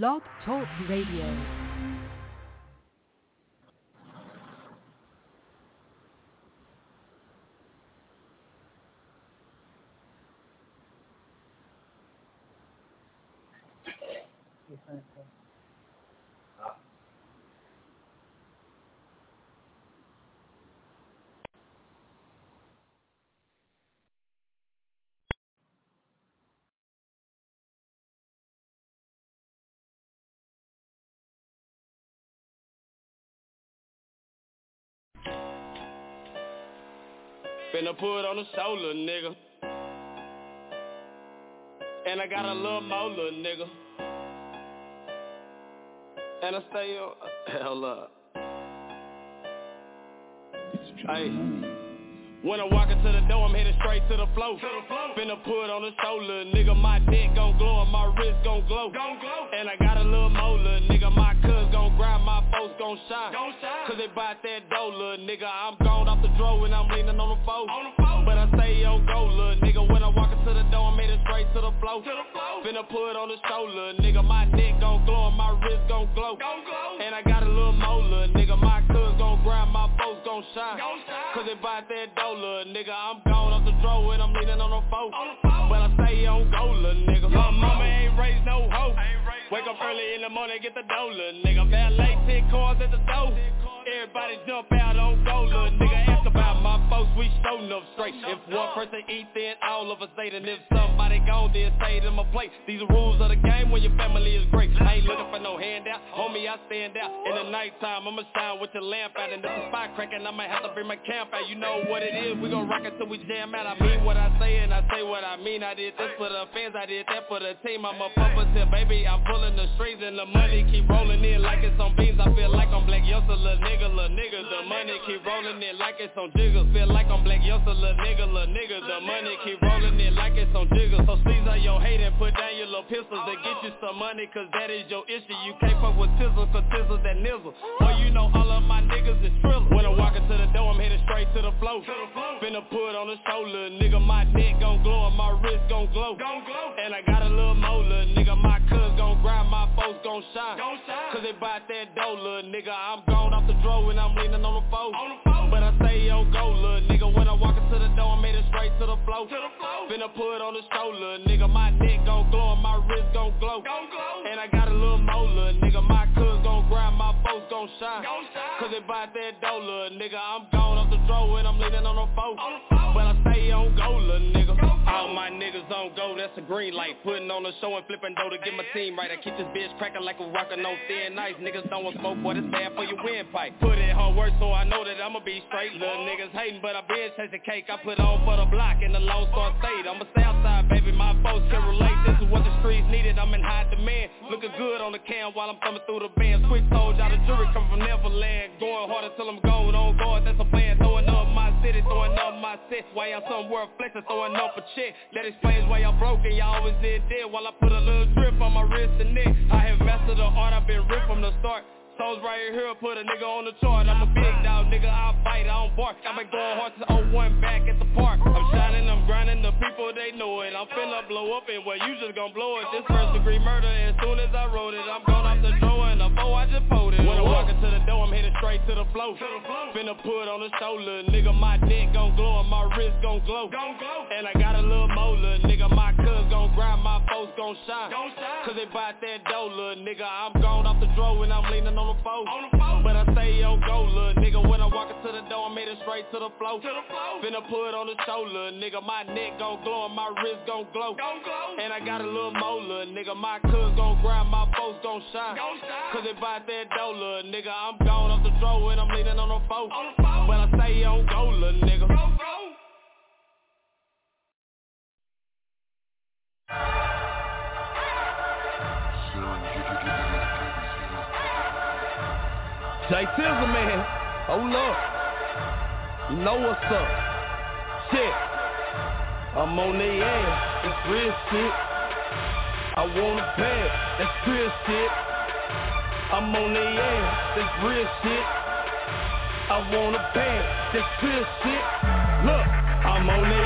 Blog Talk Radio. Finna put on a shoulder, nigga. And I got a little more, little nigga. And I stay on, hell up. Hey. When I walk into the door, I'm headed straight to the flow. Finna put on a shoulder, nigga. My dick gon' glow and my wrist gon' glow. glow. And I got a little molar, nigga. My cuz gon' grind, my folks gon' shine. shine. Cause they bought that dollar, nigga. I'm gone off the draw and I'm leaning on the foe. But I stay on go, little nigga. When I walk into the door, I'm headed straight to the flow. Finna put on the shoulder, nigga. My dick gon' glow and my wrist gon' glow. And I got a little molar, nigga. My cuz gon' grind, my folks gon' shine. Cause they bought that dough, little nigga. I'm gone off the draw and I'm leaning on the foe. But I stay on go, little nigga. My mama ain't raised no hoe. Wake up early in the morning, get the dough, little nigga. Valet, ten cars at the door. Everybody jump out on go, little nigga. Ask about my folks, we show enough straight. If one person eat, then all of us ate. And if somebody gone, then stay in my place. These are rules of the game when your family is great. I ain't looking for no handout, homie, I stand out. In the nighttime, I'ma shine with the lamp out. And if the spot crackin', I might have to bring my camp out. You know what it is, we gon' rock it till we jam out. I mean what I say and I say what I mean. I did this for the fans, I did that for the team. I'm a puppeteer, baby, I'm pulling the strings and the money keep rolling in like it's on beans. I feel like I'm black youngster, little little nigga. The money keep rolling in like it's on jiggles. Feel like I'm black youngster, little nigga, little nigga. The money keep rolling in like it's on jiggles. So seize on your hate and put down your little pistols to get you some money, cause that is your issue. You can't fuck with tizzle, cause tizzle's that nizzle. Boy, you know all of my niggas is trillin'. When I walk into the door, I'm headed straight to the flow. Finna put on the shoulder, nigga. My neck gon' glow and my wrist gon' glow. And I got a little molar, nigga. My cuz gon' grind, my folks gon' shine. Cause they bought that dough, little nigga. I'm gone off the draw and I'm leaning on the foe. But I on go, little nigga. When I walk into the door, I'm headed straight to the flow. Finna put on the shoulder, nigga. My neck gon' glow and my wrist gon' glow. And I got a little molar, nigga. My cuz gon' grind, my folks gon' shine. Cause they bought that dough, little nigga. I'm gone off the draw and I'm leaning on the foe. But I stay on go, little nigga. All my niggas on go, that's a green light. Putting on the show and flipping dough to get my team right. I keep this bitch cracking like a rocket on thin ice. Niggas don't want smoke, boy, this bad for your windpipe. Put in hard work so I know that I'ma be straight. Little niggas hating, but I been chasing cake. I put on for the block in the Lone Star State. I'm a Southside, baby, my folks can relate. This is what the streets needed, I'm in high demand. Looking good on the cam while I'm coming through the band. Switch told y'all the jury come from Neverland. Going harder till I'm gold on guard, that's a plan. Throwing up my city, throwing up my set. Why y'all somewhere flexing, throwing up a check. That explains why y'all broken. y'all always did dead. While I put a little drip on my wrist and neck. I have mastered the art, I've been ripped from the start. Souls right here, put a nigga on the chart. I'm a big dog, nigga, I fight, I don't bark. I've been going hard since 01 back at the park. I'm shining, I'm grinding, the people they know it. I'm finna blow up and well, you just gon' blow it. This first degree murder, as soon as I wrote it, I'm going off the drawer and the foe, I just pulled it. When I walk into the door, I'm headed straight to the flow. Finna put on the shoulder, nigga, my neck gon' glow and my wrist gon' glow. And I got a little molar, nigga, my cuz gon' grind, my folks gon' shine. Cause they bought that dough, little nigga. I'm gone off the draw and I'm leaning on the foe. But I stay on go, little nigga. When I walk into the door, I'm headed straight to the floor. flow. Finna put it on the shoulder, nigga. My neck gon' glow and my wrist gon' glow. And I got a little molar, nigga. My cuz gon' grind, my folks gon' shine. Cause they bought that dough, little nigga. I'm gone off the draw and I'm leaning on the foe. But I stay on go, little nigga. Jay Tizzle, man. Hold up. You know what's up. Shit. I'm on their ass. It's real shit. I want a bag. That's real shit. I'm on their ass. That's real shit. I want a bag. That's real shit. Look. I'm on their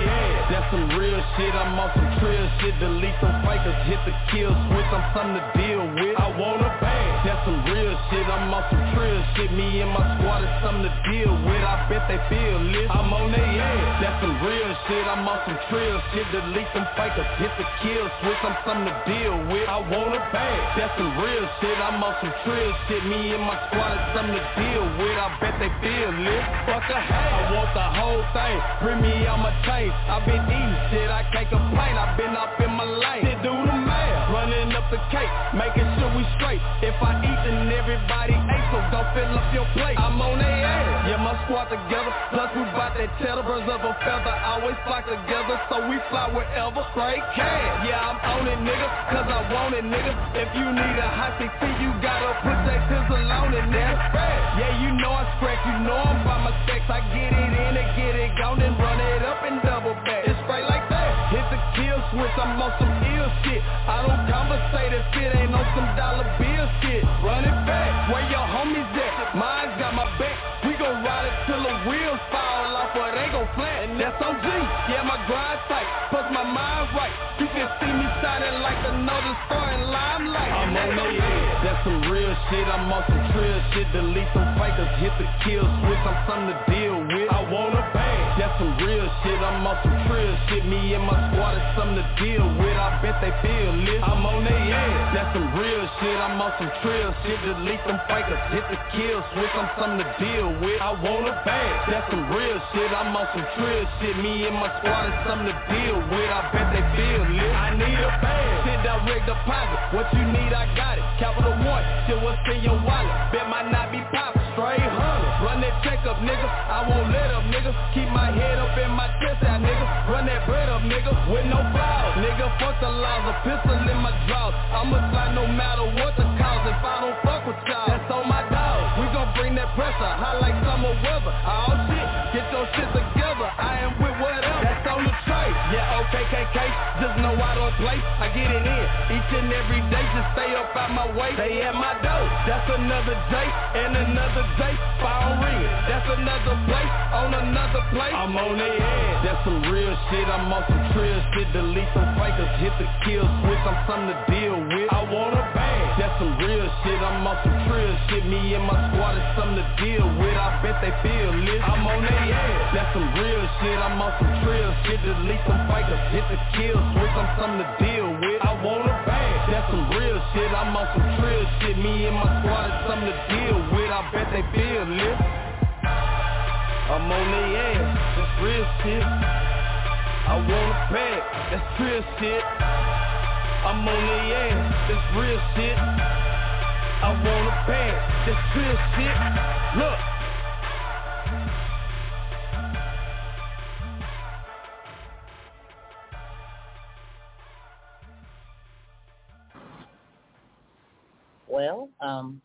shit. I'm on some trill shit. Delete some fakers, hit the kill switch. I'm something to deal with. I wanna bang. That's some real shit. I'm on some trill shit. Me and my squad is something to deal with. I bet they feel it. I'm on their ass. That's some real shit. I'm on some trill shit. Delete some fakers, hit the kill switch. I'm something to deal with. I wanna bang. That's some real shit. I'm on some trill shit. Me and my squad is something to deal with. I bet they feel it. Fuck a hate. I want the whole thing. Bring me out my chain. I've been eating shit. I can't complain. I've been up in my lane. Shit do the math. Running up the cake. Making sure we straight. If I eat, then everybody ate. So don't fill up your plate. I'm on their ass. Yeah, my squad together. Plus we bout that cheddar. Birds of a feather. Always flock together. So we fly wherever. Straight cash. Yeah, I'm on it, nigga. Cause I want it, nigga. If you need a hot CT, you gotta put that tizzle on it, nigga. Yeah, you know I scratch. You know I'm by my stacks. I get it in and get it gone and run it up and double back. Switch. I'm on some ill shit. I don't conversate if it ain't on some dollar bill shit. Run it back. Where your homies at? Mine's got my back. We gon' ride it till the wheels fall off, but they gon' flat. And that's on G. Yeah, my grind tight. Plus my mind right. You can see me shining like another star in limelight. I'm on the edge. That's some real shit. I'm on some trill shit. Delete some fakers. Hit the kill switch. I'm something to deal with. I want a bag. That's some real shit. I'm on some trill shit. Me and my squad is something to deal with. I bet they feel lit. I'm on their ass. That's some real shit. I'm on some trill shit. Delete them fakers. Hit the kill switch. I'm something to deal with. I want a bag. That's some real shit. I'm on some trill shit. Me and my squad is something to deal with. I bet they feel lit. I need a bag. Send direct deposit. What you need, I got it. Capital One. Shit, what's in your wallet? Bet might not be poppin'. Straight hundred. Run that check up, nigga. I won't let up, nigga. Keep my head up in my chest out, nigga. Run that bread up, nigga. With no flaws. Nigga, fuck the laws. A pistol in my drawers. I'ma slide no matter what the cause. If I don't fuck with y'all, that's on my dog. We gon' bring that pressure. Hot like summer weather. Oh know I get it in. Each and every day. Just stay up out my way. Stay at my door. That's another day. And another day. Phone ringing. That's another place. On another place. I'm on. That's some real shit. I'm on some trill shit. Delete some fakers. Hit the kill switch. I'm something to deal with. I want a bag. That's some real shit. I'm on some trill shit. Me and my squad is something to deal with. I bet they feel lit. I'm on their ass. That's some real shit. I'm on some trill shit. Delete some fakers. Hit the kill switch. I'm something to deal with. I want a bag. That's some real shit. I'm on some trill shit. Me and my squad is something to deal with. I bet they feel lit. I'm on their ass. That's real shit. I want a bag. That's real shit. I'm on their ass. That's real shit. I want a bag. That's real shit. Look. Well, um,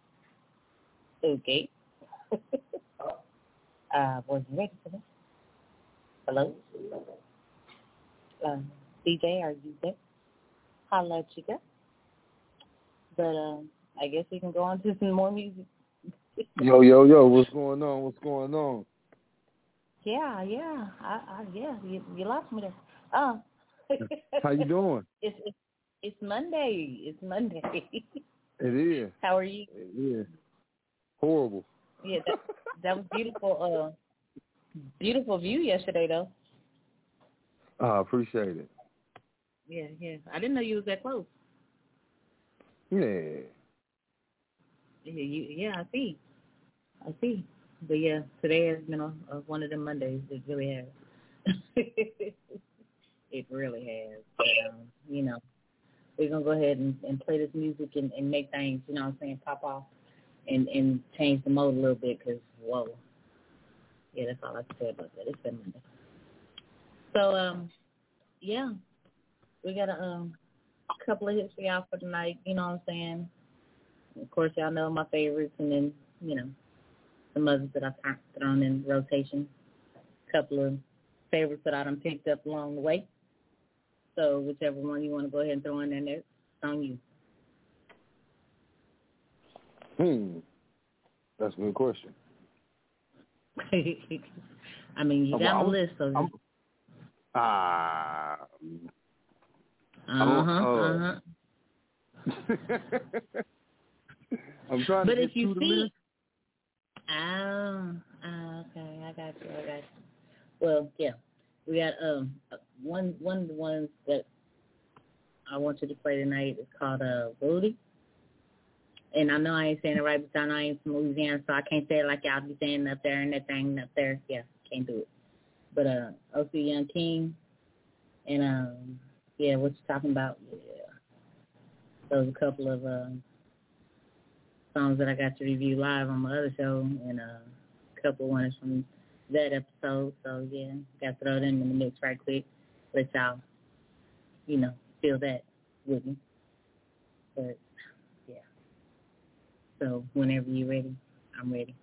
okay. uh, was you ready for this? Hello? Um, DJ, are you there? Holla you, girl. But um, I guess we can go on to some more music. Yo, yo, yo, what's going on? What's going on? Yeah, yeah, I, I yeah, you, you lost me there. Uh, How you doing? It's it's it's Monday. It's Monday. It is. How are you? It is. Horrible. Yeah, that, that was beautiful. Uh, beautiful view yesterday, though. I appreciate it. Yeah, yeah. I didn't know you was that close. Yeah. Yeah, you, yeah. I see. I see. But yeah, today has been a, a one of the Mondays. It really has. it really has. But um, you know, we're gonna go ahead and, and play this music and, and make things, you know what I'm saying, pop off and and change the mode a little bit because whoa, yeah, that's all I can say about that. It's been Monday. So um, yeah, we got a um couple of hits for y'all for tonight. You know what I'm saying? Of course, y'all know my favorites, and then you know some others that I've thrown in rotation. A couple of favorites that I done picked up along the way. So whichever one you want to go ahead and throw in there, it's on you. Hmm. That's a good question. I mean, you got I'm, a list, of. I'm. Uh huh. Uh huh. I'm trying but to if you see. Oh, oh, okay, I got you, I got you. Well, yeah, we got um one one of the ones that I want you to play tonight is called uh Rudy. And I know I ain't saying it right because I know I ain't from Louisiana, so I can't say it like y'all be saying up there and that thing up there. Yeah, can't do it. But uh OC Young King and um yeah, what you talking about? Yeah. Those a couple of uh, songs that I got to review live on my other show and uh, a couple of ones from that episode. So yeah, got to throw them in the mix right quick. Let y'all, you know, feel that with me. But. So whenever you're ready, I'm ready.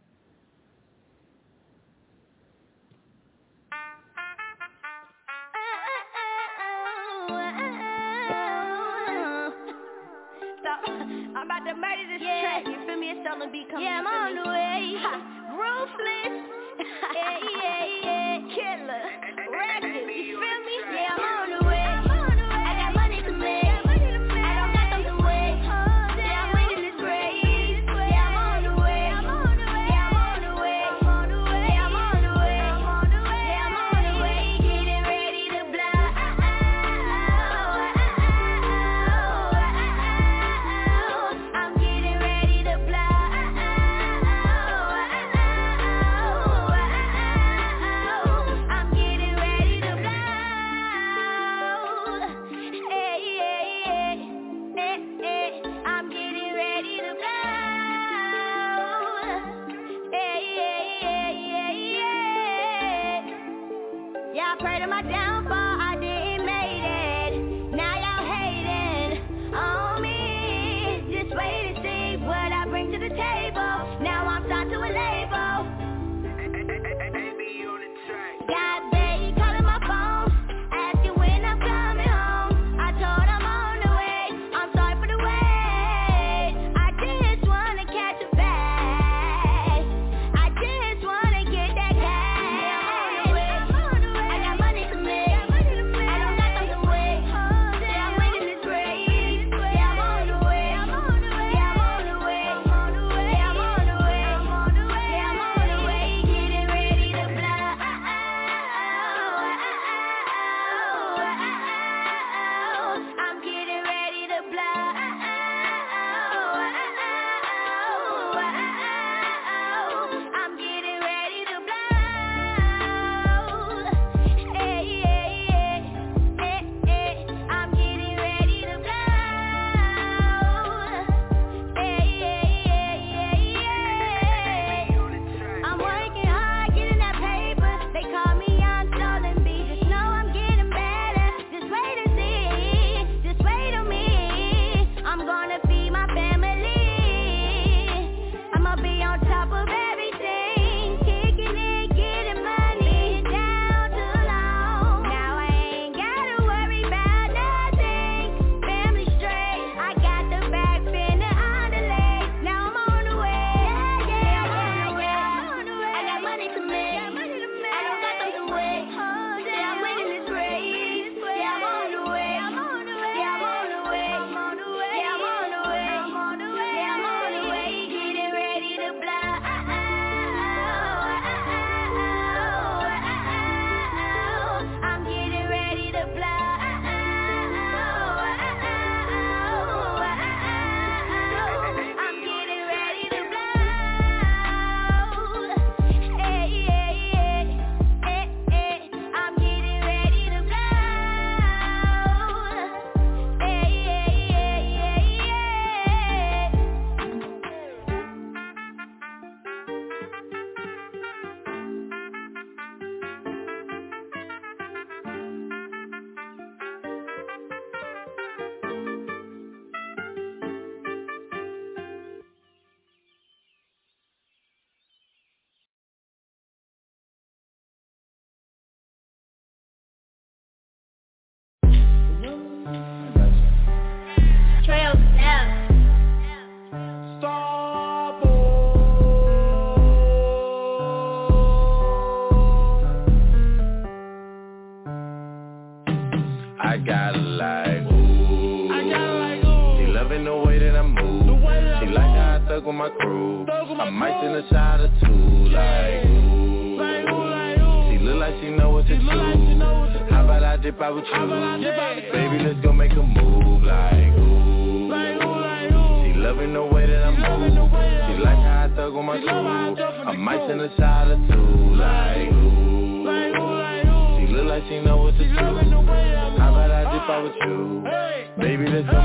I'm about to murder this yeah. track. You feel me? It's on the beat coming. Yeah, I'm on the way. Ruthless. yeah, yeah, yeah. Killer. Ratchet. You feel me? Yeah, I'm on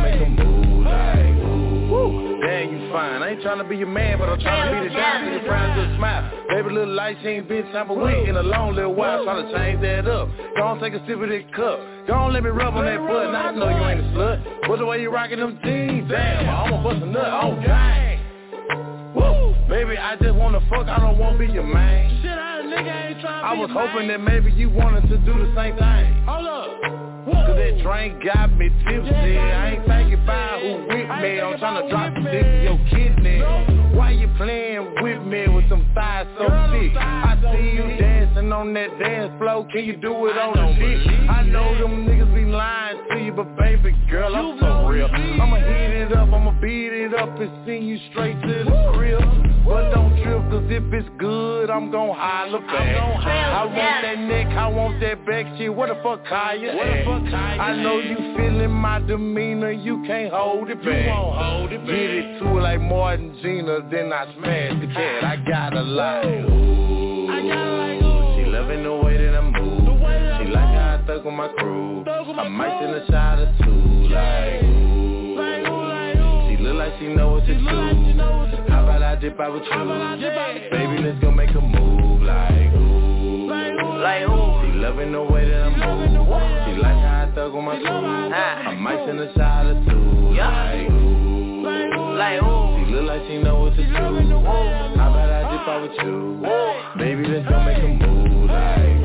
make a move, like ooh. Damn, you fine. I ain't tryna be your man, but I'm tryna be the down to your brown good smile. Baby, little light, she ain't been time, sample week in a long little while. Tryna change that up. Don't take a sip of that cup. Don't let me rub on that butt. Now I know you ain't a slut. But the way you rocking them jeans, damn, I almost bust a nut. Oh, dang. Woo. Baby, I just wanna fuck, I don't wanna be your man. Shit, I a nigga ain't trying to I be was hoping man. that maybe you wanted to do the same thing. Hold up. Cause that drink got me tipsy. I ain't thinking about who with me. I'm trying to drop the dick in your kidney. Why you playing with me with some thighs so thick? I see you thick. On that dance floor. Can you do it I on the believe I know them niggas be lying to you, but baby girl, I'm You so real. I'ma heat it up, I'ma beat it up and send you straight to the crib. But don't trip, cause if it's good, I'm gon' holler back. I want that neck, I want that back shit. What the fuck, Kaya? What the fuck, Kaya? I know you feeling my demeanor, you can't hold it You back. won't hold it back. Get it to it like Martin Gina, then I smash the cat. I got a lot. I got thug with my crew. With my I might crew. send a shot or two, like ooh. Like ooh, like ooh. She look like she know what to She do. look like she know what to. How about I dip out with you? About I dip out with you? Baby, let's go make a move, like ooh. Like ooh, Like ooh. She loving the way that I loving the move. She like how I thug with my She love how I crew. I might send a shot or two, like ooh. Like ooh, Like ooh. She look like she know what to do. loving the way that I How about I dip out with you? Baby, let's go make a move, like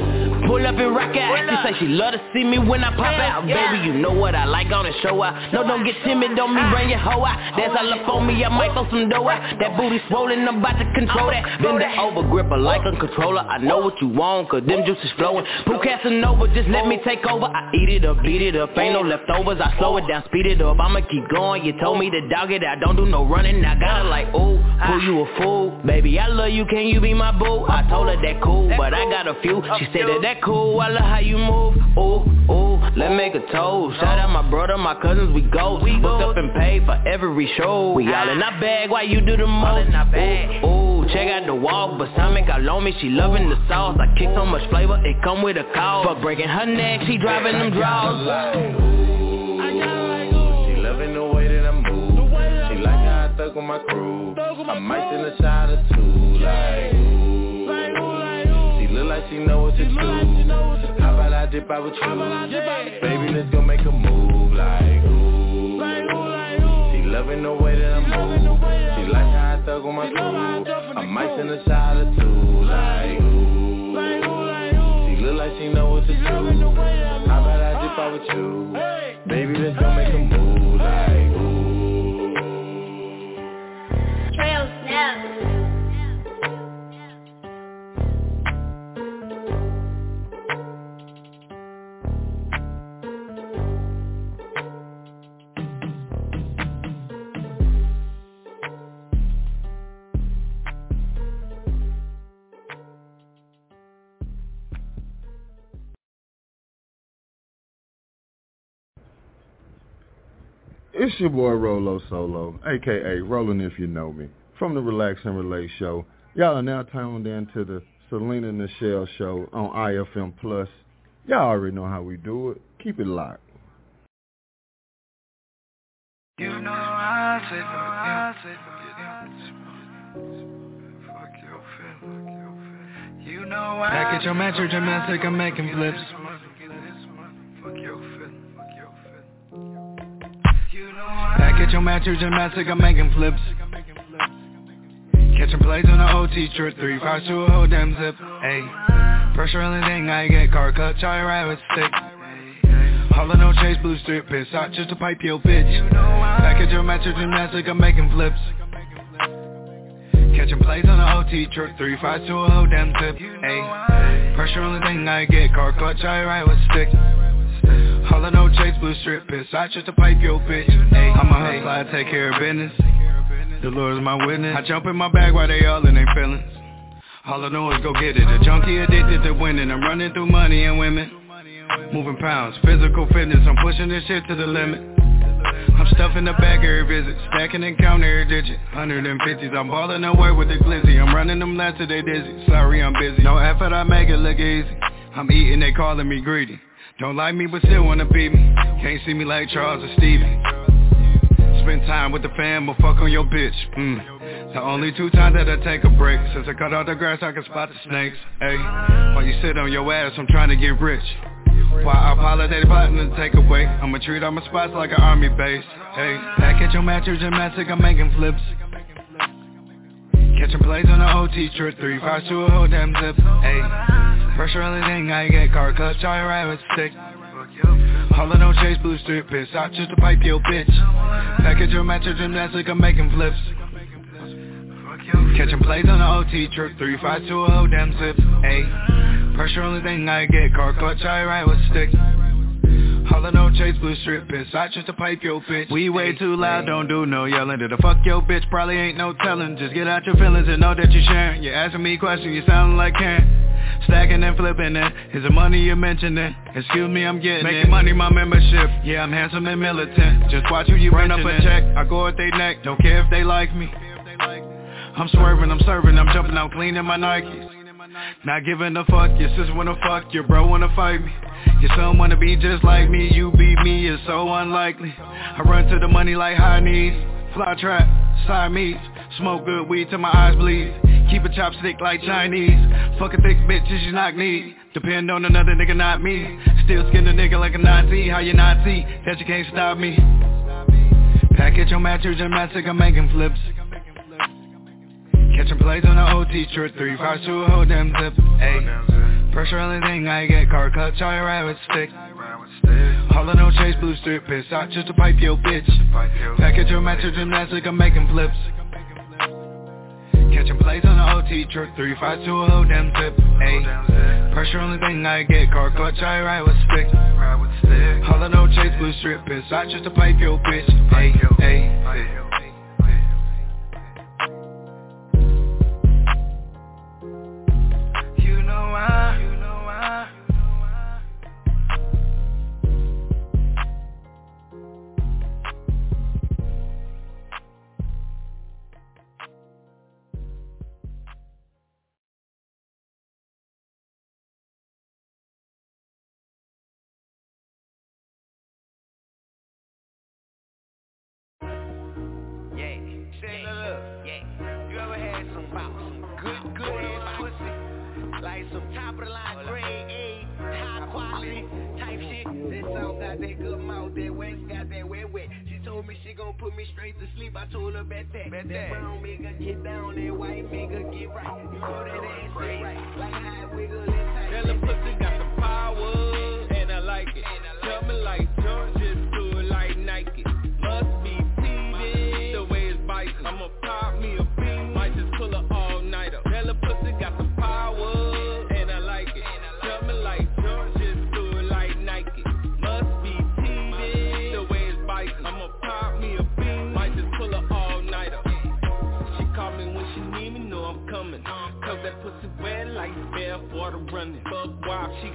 Pull up and rock out. She say she love to see me when I pop out. Baby, you know what I like on the show out. No, don't get timid, don't me bring your hoe out. Dance all up on me, I might throw some dough out. That booty swollen, I'm about to control that. Bend it over, grip her like a controller. I know what you want, cause them juices flowing. Pooh Casanova, just let me take over. I eat it up, beat it up, ain't no leftovers. I slow it down, speed it up. I'ma keep going. You told me to dog it I don't do no running. I got her like, ooh, Pooh, you a fool. Baby, I love you, can you be my boo? I told her that cool, but I got a few. She said that that cool, I love how you move. Ooh, ooh, let's make a toast. Shout out my brother, my cousins, we go. We booked up and paid for every show. We all in our bag while you do the most. Ooh, ooh, check out the walk, balsamic all on me. She loving the sauce. I kick so much flavor, it come with a call. For breaking her neck, she driving them draws. I got like ooh. She loving the way that I move. The way that I She like how I thug with my crew. Thug my I might crew. send a shot or two, like Like like she know what to do. look like she know what to do. How about I dip out with I you? dip out with you? Baby, let's go make a move, like ooh. Like ooh, like ooh. She loving the way that I She loving the move. way that I She like how I thug with my She love how I crew. I the might crew. send a shot or two, like ooh. Like ooh, like ooh. She look like she know what to She loving the do. I How about I dip out with you? Baby, let's go make a move, like ooh. Trail snap. It's your boy Rolo Solo, aka Rollin' if you know me, from the Relax and Relate show. Y'all are now tuned in to the Selena Neshell show on IFM Plus. Y'all already know how we do it. Keep it locked. You know I say fuck you. Fuck your feelings. You know I Package your mattress domestic, I'm making flips. Package your mattress domestic, I'm making flips. Catching plays on the OT trip, three fives to a whole damn zip. Ayy, pressure on the thing, I get car cut, try ride with stick. Holla no chase, blue strip, piss out just to pipe your bitch. Package your mattress gymnastic, I'm making flips. Catching plays on the OT trip, three fives to a whole damn zip. Ayy, pressure on the thing, I get car cut, try ride with stick. Holla no chase, blue strip, piss out just to pipe your bitch. I'm a hustler, I take care of business. The Lord is my witness. I jump in my bag while they all in their feelings. All I know is go get it. A junkie addicted to winning. I'm running through money and women. Moving pounds, physical fitness. I'm pushing this shit to the limit. I'm stuffing the bag every visit, stacking and counting every digit. 150s, I'm balling away with the glizzy. I'm running them laps till they dizzy. Sorry, I'm busy. No effort, I make it look easy. I'm eating, they calling me greedy. Don't like me, but still wanna beat me. Can't see me like Charles or Steven Spend time with the fam or fuck on your bitch. Mm. The only two times that I take a break Since I cut all the grass I can spot the snakes. Hey, while you sit on your ass I'm trying to get rich. While I apologize plotting to take away I'ma treat all my spots like an army base. Hey, back at your mattress gymnastic I'm making flips. Catching plays on the OT trip Three five to a whole damn zip. Hey, pressure on the thing I get car cut Try ride with stick Hollin' no chase blue strip piss. Out just to pipe your bitch. Package your mattress gymnastic I'm making flips. Catching plays on the OT trip, 3-5 to a whole damn zip, ayy. Pressure on the thing I get, car clutch, I ride with stick Hollin' no chase blue strip piss, I just to pipe your bitch. We way too loud, don't do no yelling. Did the fuck your bitch, probably ain't no telling. Just get out your feelings and know that you're sharing. You're asking me questions, you sounding like Karen. Stacking and flipping it, is the money you mentioning? Excuse me, I'm getting Making it. money my membership, yeah I'm handsome and militant. Just watch who you run up a check, I go at they neck. Don't care if they like me. I'm swerving, I'm serving, I'm jumping out cleaning my Nikes. Not giving a fuck, your sister wanna fuck, your bro wanna fight me. Your son wanna be just like me, you beat me, it's so unlikely. I run to the money like high knees, fly trap, side meats, smoke good weed till my eyes bleed. Keep a chopstick like Chinese, fuck a thick bitch you knock knee. Depend on another nigga, not me. Still skin a nigga like a Nazi, how you see that you can't stop me. Package your mattress gymnastic, I'm making flips. Catching plays on the OT trip, three five to a whole damn zip. Ayy, pressure on the thing I get, car cut, try ride with stick. Holla no chase blue strip, piss out just to pipe your bitch. Package your mattress gymnastic, I'm making flips. Catching plays on the OT trip, three five to a whole damn zip. Ayy, pressure on the thing I get, car cut, try ride with stick. Holla no chase blue strip, piss out just to pipe your bitch. Ayy, ayy. To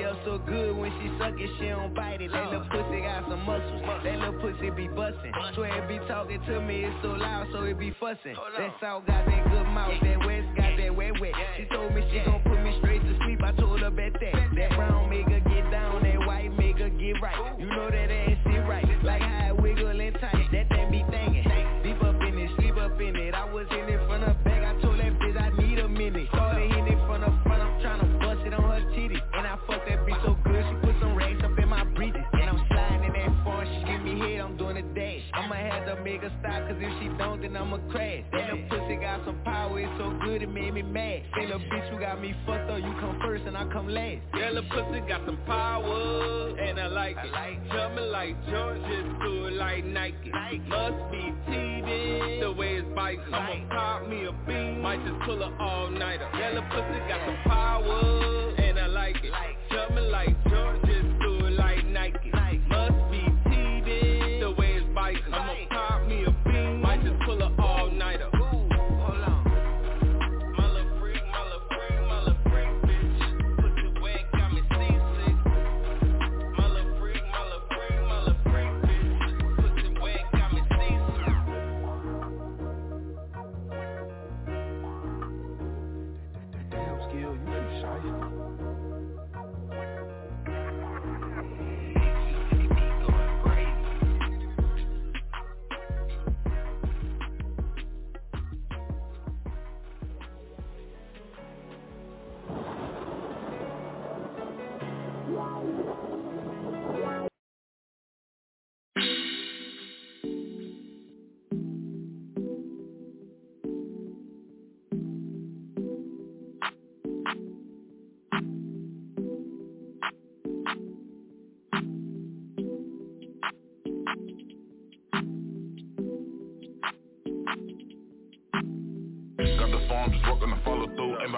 it's so good when she suck it she don't bite it. That little pussy got some muscle little pussy be bussin' so be talking to me it's so loud, so it be fussing. That South got that good mouth, that West got that wet wet. She told me she gon' put me straight to sleep. I told her bet that. That brown make her get down, that white make her get right. You know that ain't don't, then I'ma crash. And the pussy got some power. It's so good it made me mad. Say the bitch you got me fucked up. You come first and I come last. Yeah, the pussy got some power, and I like it. Jumping like George, just do it like Nike. Must be TD, the way it's biting. I'ma pop me a bean, might just pull her all nighter. Yeah, the pussy got some power, and I like it. Jumping like George, just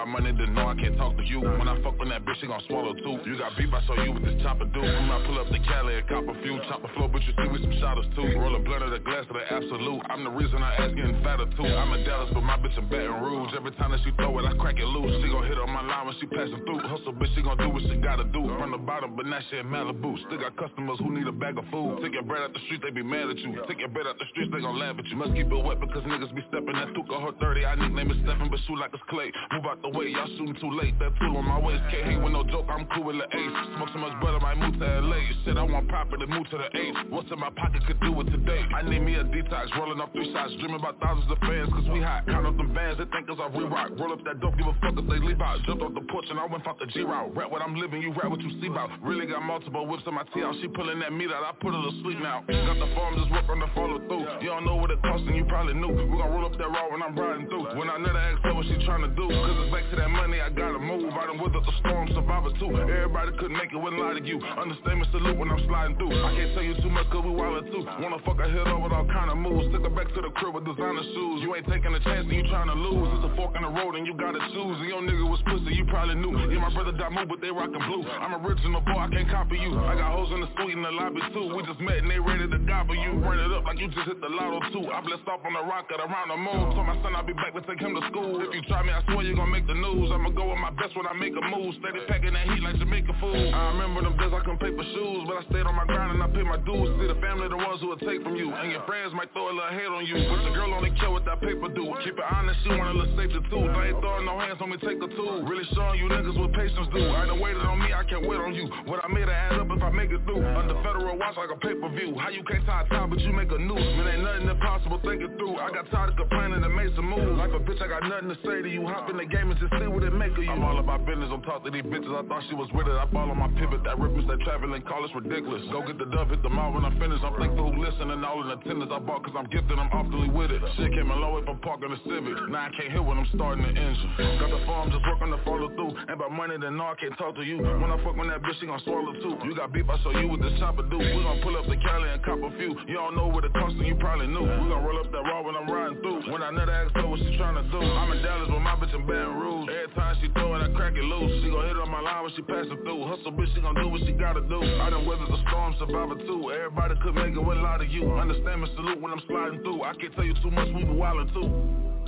money to know I can't talk to you. When I fuck on that bitch, she gon' swallow too. You got beef, I saw you with this chopper do. When I pull up the Cali and cop a few, chop a flow, but you see with some shotters too. Roll a blunt of the glass of the absolute. I'm the reason I ass getting fatter too. I'm in Dallas, but my bitch in Baton Rouge. Every time that she throw it, I crack it loose. She gon' hit on my line when she passing through. Hustle, bitch, she gon' do what she gotta do. From the bottom, but now she in Malibu. Still got customers who need a bag of food. Take your bread out the street, they be mad at you. Take your bread out the streets, they gon' laugh at you. Must keep it wet because niggas be stepping that Tuka her 30. I nickname it Stephen, but shoot like it's clay. Move out the way, y'all shooting too late. That tool on my waist, can't hate with no joke. I'm cool with the ace. Smoke so much butter, might move to LA. Shit, I want property, move to the H. What's in my pocket could do it today. I need me a detox, rolling up three shots, dreaming about thousands of fans, cause we hot. Count up them bands, they think us I re-rock. Roll up that dope, give a fuck if they leave out. Jumped off the porch and I went off the G-route. Rap what I'm living, you rap what you see about. Really got multiple whips on my T out. She pulling that meat out, I put her to sleep now. Got the farm, just work on the follow through. You don't know what it cost and you probably knew. We gon' roll up that raw when I'm riding through. When I never ask her what she tryna do. Cause it's back to that money, I gotta move. I done with the storm, survivor too. Everybody couldn't make it, wouldn't lie to you. Understand me, salute when I'm sliding through. I can't tell you too much cause we wildin' too. Wanna fuck a hit up with all kind of moves. Took her back to the crib with designer shoes. You ain't taking a chance and you to lose. It's a fork in the road and you gotta choose. Your nigga was pussy, you probably knew. Yeah, my brother got moved, but they rockin' blue. I'm original boy, I can't copy you. I got hoes in the suite in the lobby too. We just met and they ready to gobble you. Run it up like you just hit the lotto too. I blessed off on the rocket around the moon. Told my son I'll be back to take him to school. If you try me, I swear you gon' make the news. I'ma go with my best when I make a move. Steady packing that heat like Jamaica food. I remember them days I couldn't pay for shoes, but I stayed on my grind and I paid my dues. See the family, the ones who will take from you, and your friends might throw a little hate on you. But the girl only care what that paper do. Keep it honest, she want a little safety too. I ain't throwing no hands on me, take a two Really showing you niggas what patience do. I done waited on me, I can't wait on you. What I made it add up if I make it through. Under federal watch like a pay per view. How you can't tie a tie, but you make a noose. Man, ain't nothing impossible, think it through. I got tired of complaining and made some moves. Like a bitch, I got nothing to say to you. Hop in the game and just see what it make of you. I'm all about business, don't talk to these bitches. I thought she was with it. I follow my pivot. That rippers that traveling call us ridiculous. Go get the dub, hit the mall when I finish. I'm thankful who listen all in attendance. I bought cause I'm gifted, I'm oftenly with it. Shit came a long way from parking the Civic. Now I can't hear when I'm starting the engine. Got the farm, just working to follow through. Ain't about money, then no, I can't talk to you. When I fuck with that bitch, she gon' swallow too. You got beef, I show you what this chopper do. We gon' pull up the Cali and cop a few. You don't know what it cost and you probably knew. We gon' roll up that raw when I'm riding through. When I never ask her what she tryna do. I'm in Dallas with my bitch in Baton Rouge. Every time she throw it, I crack it loose. She gon' hit on my line when she passing through. Hustle bitch, she gon' do what she gotta do. I done weathered the storm, survivor too. Everybody could make it, wouldn't lie to you. Understand me, salute when I'm sliding through. I can't tell you too much, we be wildin' too.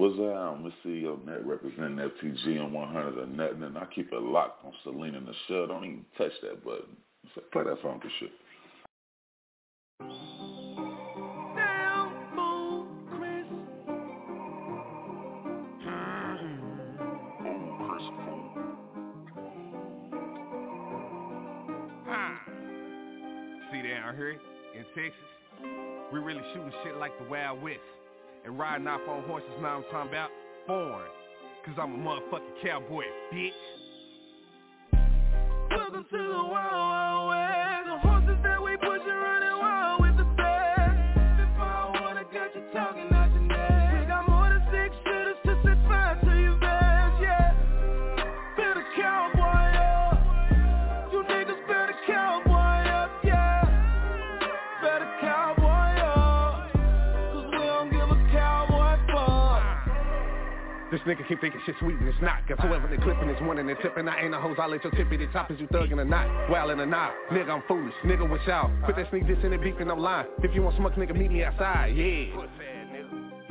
What's that? I'm see your net representing FTG on 100 or nothing, and I keep it locked on Selena and the show. Don't even touch that button. So play that funky shit. Hmm. See down here in Texas, we really shooting shit like the Wild West. And riding off on horses, now I'm talking about born. Cause I'm a motherfucking cowboy, bitch. Welcome to the wild, This nigga keep thinking shit sweet and it's not. Got whoever they clipping is one and tipping. I ain't a hose, I let your tippity top is you thugging or not. Wildin' or not, nigga I'm foolish, nigga with y'all Put that sneak this in the beef and I'm lying. If you want smoke nigga meet me outside, yeah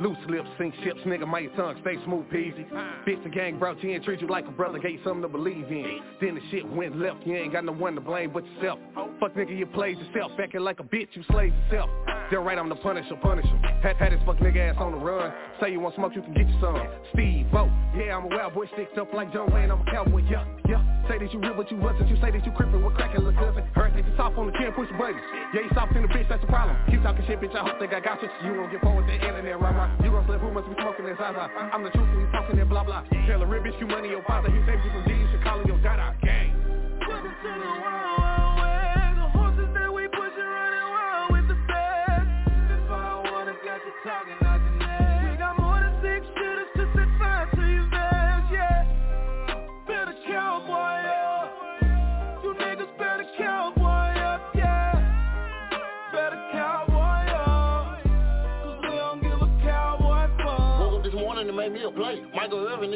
Loose lips, sink ships, nigga, my tongue, stay smooth peasy. Bitch, the gang brought you in, treat you like a brother, gave you something to believe in. Then the shit went left, you ain't got no one to blame but yourself. Fuck nigga, you played yourself, acting like a bitch, you slayed yourself. They're right, I'm the punisher, punisher. Had, had this fuck nigga ass on the run. Say you want smoke, you can get you some. Steve, oh, yeah, I'm a wild boy, sticked up like John Wayne, I'm a cowboy, yeah, yeah. Say that you real, but you wasn't. You say that you crippin' with crackin' little cousin. Heard that you soft on the chin, push the buttons. Yeah, you soft in the bitch, that's the problem. Keep talking shit, bitch, I hope they got got you. You won't get forward with the internet, rah. You gon' slip, who must be smoking this Zaza? I'm the truth, when you talking that blah blah. Tell a bitch you money, your father, he saved you from D, you should call him your dada gang. Welcome to the wild,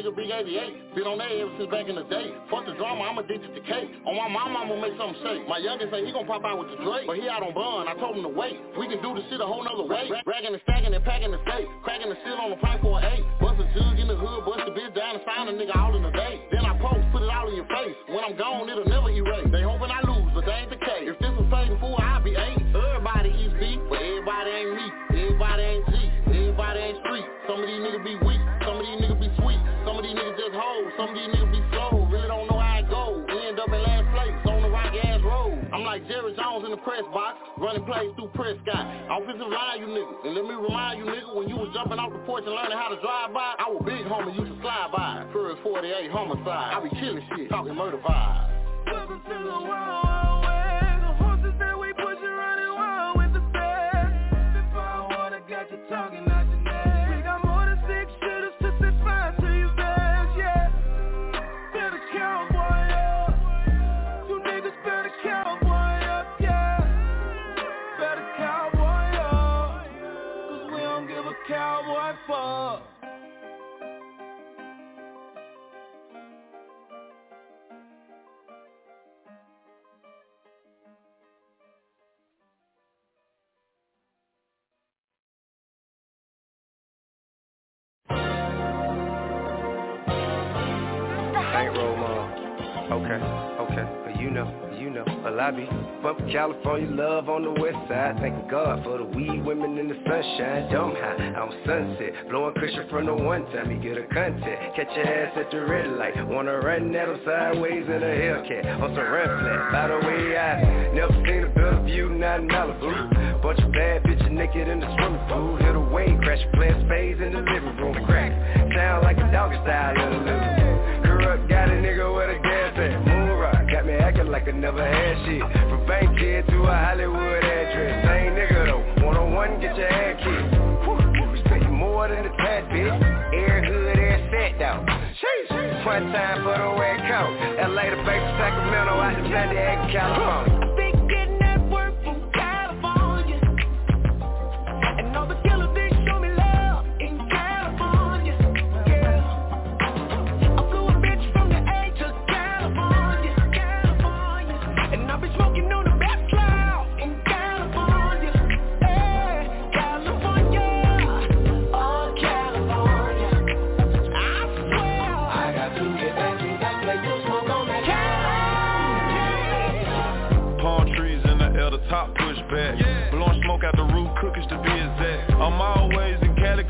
nigga, big 88. Been on that ever since back in the day. Fuck the drama, I'm addicted to cake. On my mama, I'm gonna make something shake. My youngest say he gon' pop out with the Drake. But he out on bond, I told him to wait. We can do the shit a whole nother way. Ragging and stacking and packing the state. Cracking the shit on the pipe for an eight. Bust a jug in the hood, bust the bitch down and find a nigga all in the day. Then I post, put it all in your face. When I'm gone, it'll never erase. They hoping I lose, but that ain't the case. If this was Satan fool, I'd be eight. Everybody is B, but everybody ain't me. Everybody ain't G. Everybody ain't street. Some of these niggas be weak. Like Jerry Jones in the press box, running plays through Prescott. Offensive line, you niggas. And let me remind you, nigga, when you was jumping off the porch and learning how to drive by, I was big homie, used to slide by. First 48 homicide. I be killing shit, talking murder vibes. Welcome to the wild, be bumpin' California love on the west side. Thank God for the weed women in the sunshine. Dome high on sunset, blowing cushion from the one time you get a contact. Catch your ass at the red light, wanna run at 'em sideways in a Hellcat on some run flat. By the way, I never seen a better view, not in Malibu. Bunch of bad bitches naked in the swimming pool. Hit a wave, crash playing spades in the living room. Crack, sound like a dog style never had shit. From Bankhead to a Hollywood address. Same nigga though, one on one, get your hand kicked. Respect more than the tat bitch. Air hood, air set though. One time for the way coat. LA to Baker, Sacramento, out to San Diego, California.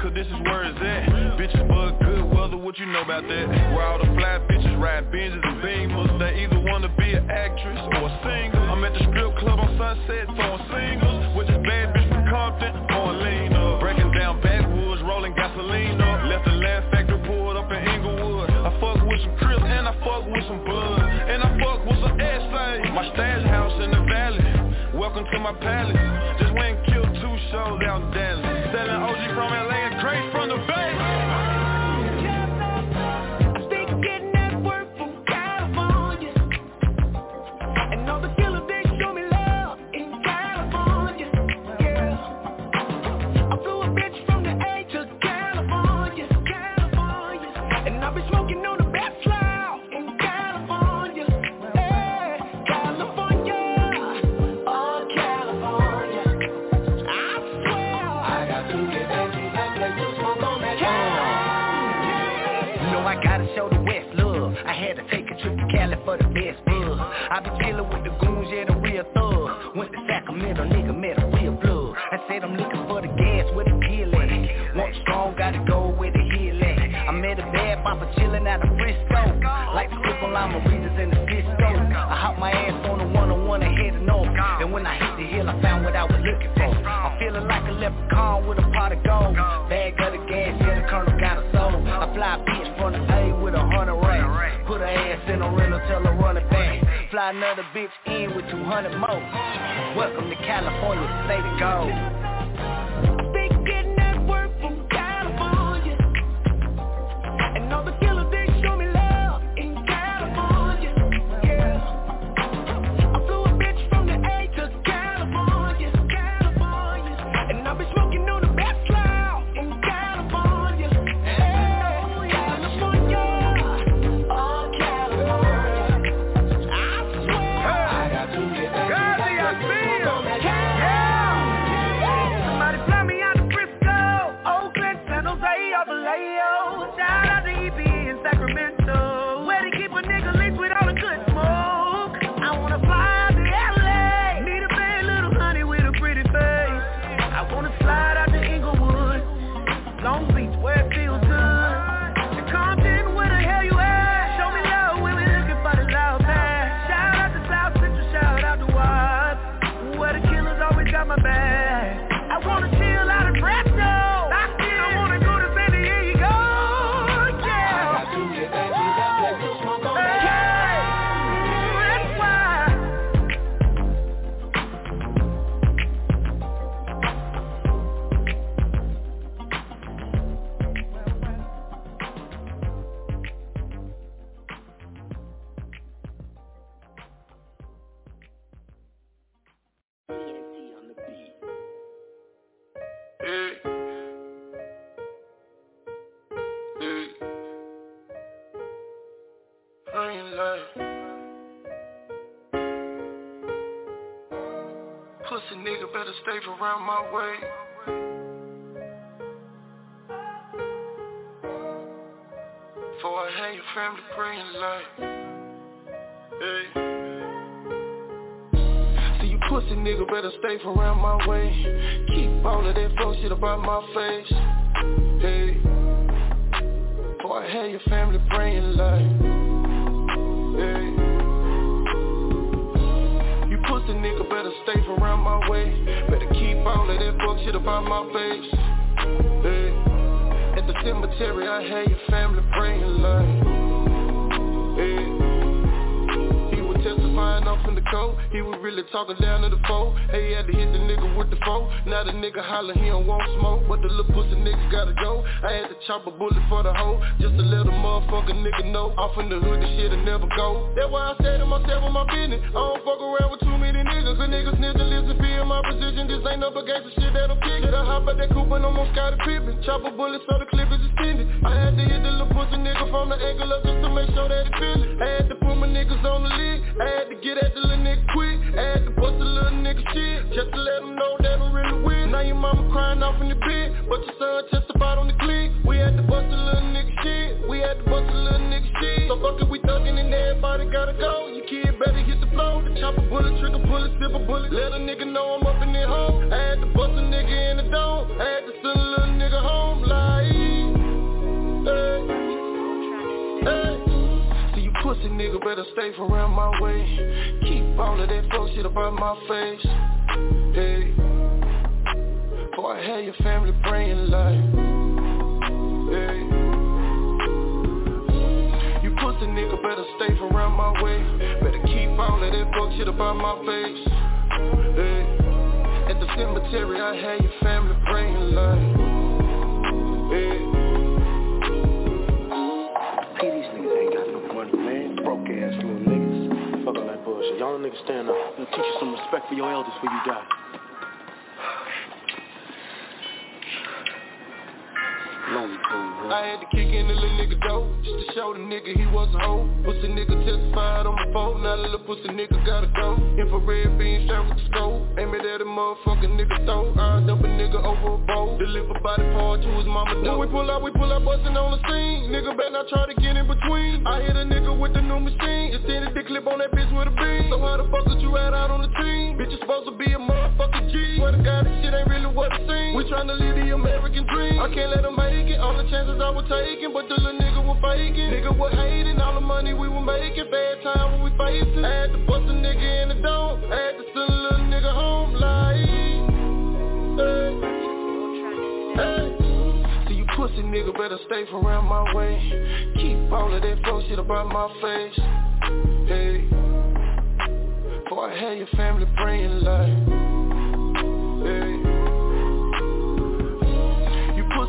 Cause this is where it's at. Bitches bug good weather, what you know about that? Where all the fly bitches ride Benzes and Beamers. They either wanna be an actress or a singer. I'm at the strip club on Sunset throwing singles. With this bad bitch from Compton, pouring lean up. Breaking down backwoods, rolling gasoline up. Left the Laugh Factory pulled up in Inglewood. I fuck with some Crips and I fuck with some Bud. And I fuck with some S.A. My stash house in the valley. Welcome to my palace. Llama readers in the Cisco. I hop my ass on the one-on-one and headed north. And when I hit the hill, I found what I was looking for. I'm feeling like a leprechaun with a pot of gold. Bag of the gas, yeah, the colonel got a soul. I fly a bitch from the A with a hundred racks. Put her ass in a rental, tell her run it back. Fly another bitch in with 200 more. Welcome to California, say the gold. About my holler, he don't want smoke. But the little pussy nigga gotta go. I had to chop a bullet for the hoe. Just to let a motherfucker nigga know. Off in the hood, this shit'll never go. That's why I said to myself with my business. I don't fuck around with too many niggas. The niggas snitch and listen, be in my position. This ain't no gangsta shit that'll kick it. I hop out that coupe and almost got a pippin'. Chop a bullet so the clip is extended. I had to hit the little pussy nigga from the angle up just to make sure that he feel it. I had to put my niggas on the lid. I had to get at the little nigga quick. I had to bust the little nigga shit. Just to let him know that I'm really your mama crying off in the bed. But your son testified on the clip. We had to bust the little nigga shit. We had to bust the little nigga shit. So fuck it, we thuggin' and everybody gotta go. You kid better hit the flow. The chopper bullet, trigger bullet, sip a bullet. Let a nigga know I'm up in their home. I had to bust a nigga in the dome. I had to send a little nigga home like, hey, hey. You pussy nigga better stay from around my way. Keep all of that fuck shit about my face. Hey. Boy, I had your family praying like, hey. You pussy nigga better stay around my way. Better keep all of that fuck shit about my face. Hey. At the cemetery, I had your family praying like, hey. See, these niggas ain't got no money, man. Broke ass little niggas. Fuck all that bullshit. Y'all niggas stand up. It'll teach you some respect for your elders before you die. lonely I had to kick in the little nigga door Just to show the nigga he was a hoe. Pussy nigga testified on my phone Now the little pussy nigga gotta go. Infrared beam shot with the scope Aim it at a motherfucking nigga throat. I dump a nigga over a boat Deliver body part to his mama door When we pull out, we pull out bustin' on the scene. Nigga better not try to get in between. I hit a nigga with the new machine. Extended the clip on that bitch with a beam. So how the fuck did you ride out on the team? Bitch, you supposed to be a motherfucking G. Swear to God, this shit ain't really what it seems. We tryna live the American dream. I can't let them make it. All the chances I was taking But the little nigga was faking Nigga was hating All the money we were making Bad time when we facing I had to bust a nigga in the dome. I had to send a little nigga home like hey, hey. You pussy nigga better stay from around my way. Keep all of that fuck shit about my face. Hey. Boy, I had your family praying like Hey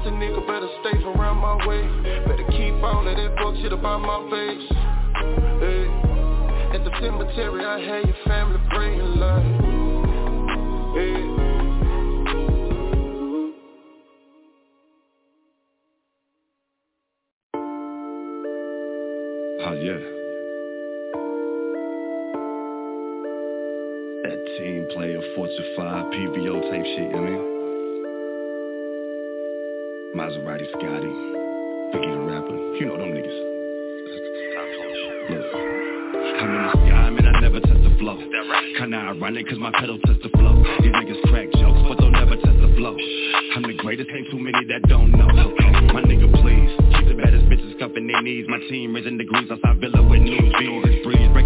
Pussy nigga better stay around my way Better keep all of that fuck shit about my face Hey At the cemetery I had your family praying like Hey Oh yeah. That team player, Fortune 5, PVO type shit, you know I mean? Maserati Scotty, Biggie the rapper, you know them niggas. Look, I'm in the sky, man, I never touch the flow. Kinda ironic, cause my pedal touch the flow. These niggas crack jokes, but they'll never touch the flow. I'm the greatest, ain't too many that don't know. My nigga, please, keep the baddest bitches cuffing their knees. My team raising degrees outside Villa with new. It's breeze, breaking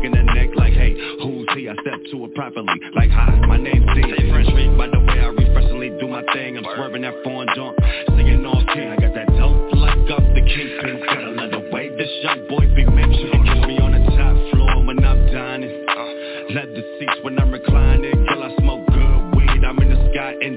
I step to it properly, like, hi, my name's D. French Street, by the way, I refreshingly do my thing. I'm swerving that foreign junk, singing off king. I got that dope like up the kingpin. Gotta let the way this young boy be mentioned. Kiss me on the top floor when I'm dining. Uh, Leather seats when I'm reclining. Girl, I smoke good weed. I'm in the sky and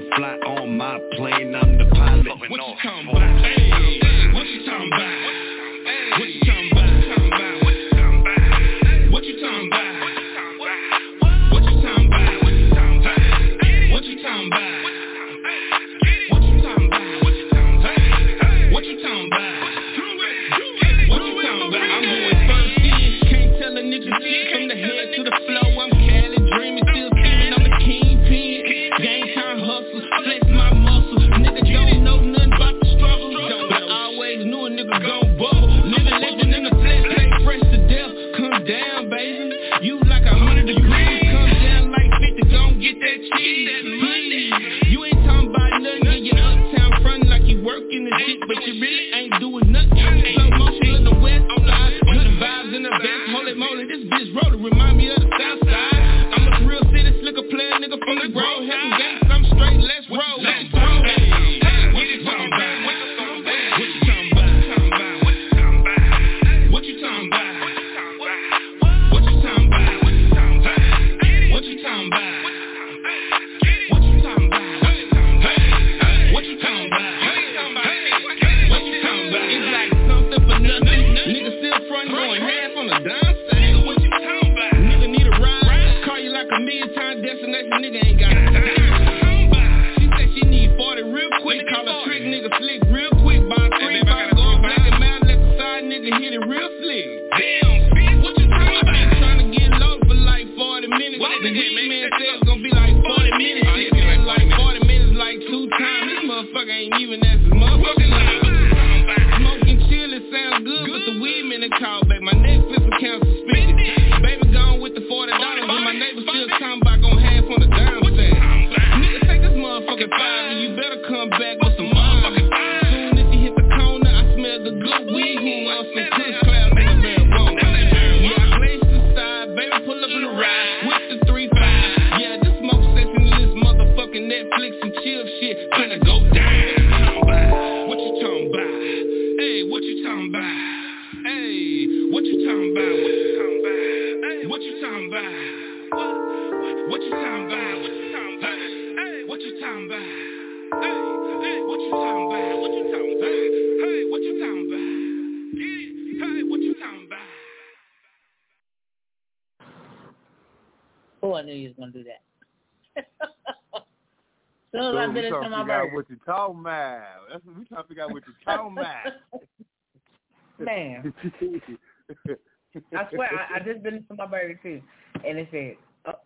I swear I, I just finished my burger too, and it said, "Oh,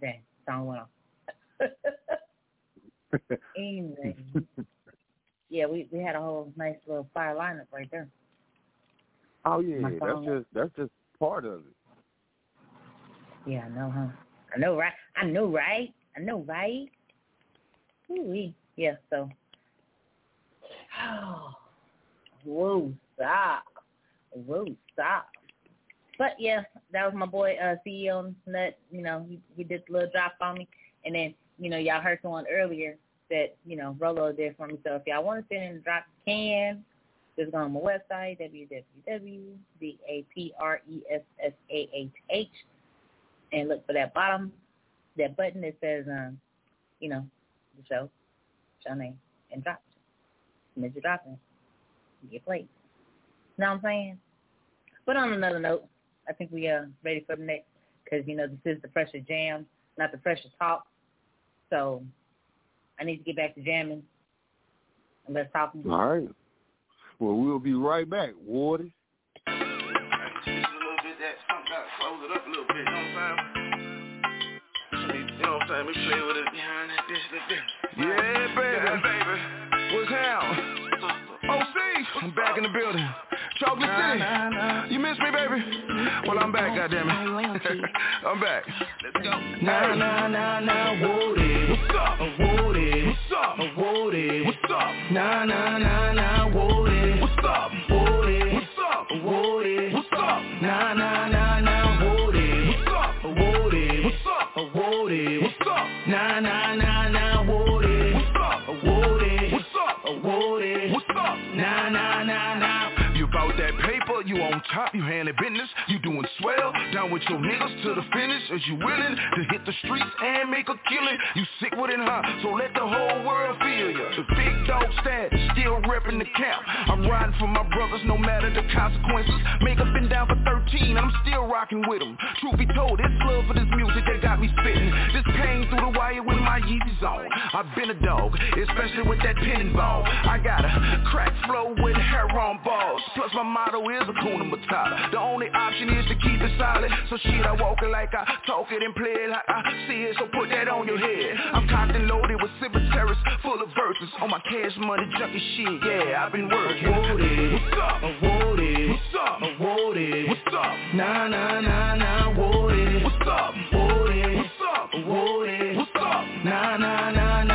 dang, sound went off." anyway, yeah, we we had a whole nice little fire lineup right there. oh yeah, that's phone. just that's just part of it. Yeah, I know, huh? I know, right? I know, right? I know, right? Ooh-wee. Yeah, so. Whoa, stop. Whoa, stop. But yeah, that was my boy, uh, CEO Nut. You know, he, he did a little drop on me. And then, you know, y'all heard someone earlier that, you know, Rolo did for me. So if y'all want to send in a drop, can. Just go on my website, www.d-a-p-r-e-s-s-a-h-h, and look for that bottom, that button that says, um, you know, the show, show name, and drop. Submit your drop. Get played. You know what I'm saying? But on another note, I think we are ready for the next, because, you know, this is the Pressure Jam, not the Pressure Talk. So I need to get back to jamming. And let's talk. All right. Well, we'll be right back, Wardy. Yeah, baby. Yeah, baby. What's happening? OC, I'm back in the building. Chocolate City. You miss me, baby? Well, I'm back, goddammit. I'm back. Let's go. Nah, nah, nah, nah, Woody. What's up? Woody. What's up? Woody. What's up? Nah, nah, nah, nah, Woody. What's up? Woody. What's up? Woody. What's up? Nah, nah, nah, nah, you on top, you handling business, you doing swell, down with your niggas to the finish, is you willing to hit the streets and make a killing? You sick with it, huh? So let the whole world feel you. The big dog status, still repping the camp. I'm riding for my brothers, no matter the consequences. Make up and down for 13, I'm still rocking with them. Truth be told, it's love for this music that got me spitting. This pain through the wire with my Yeezys on. I've been a dog, especially with that pin ball. I got a crack flow with hair on balls. Plus my motto is Hakuna Matata. The only option is to keep it solid. So shit, I walk it like I talk it and play it like I see it. So put that on your head. I'm cocked and loaded with cemeteries full of verses. On my cash money junkie shit, yeah, I've been working. Woody. What's up? Woody. What's up? Woody. What's up? Nah, nah, nah, nah, Woody. What's up? Woody. What's up? Woody. What's up? Nah, nah, nah, nah,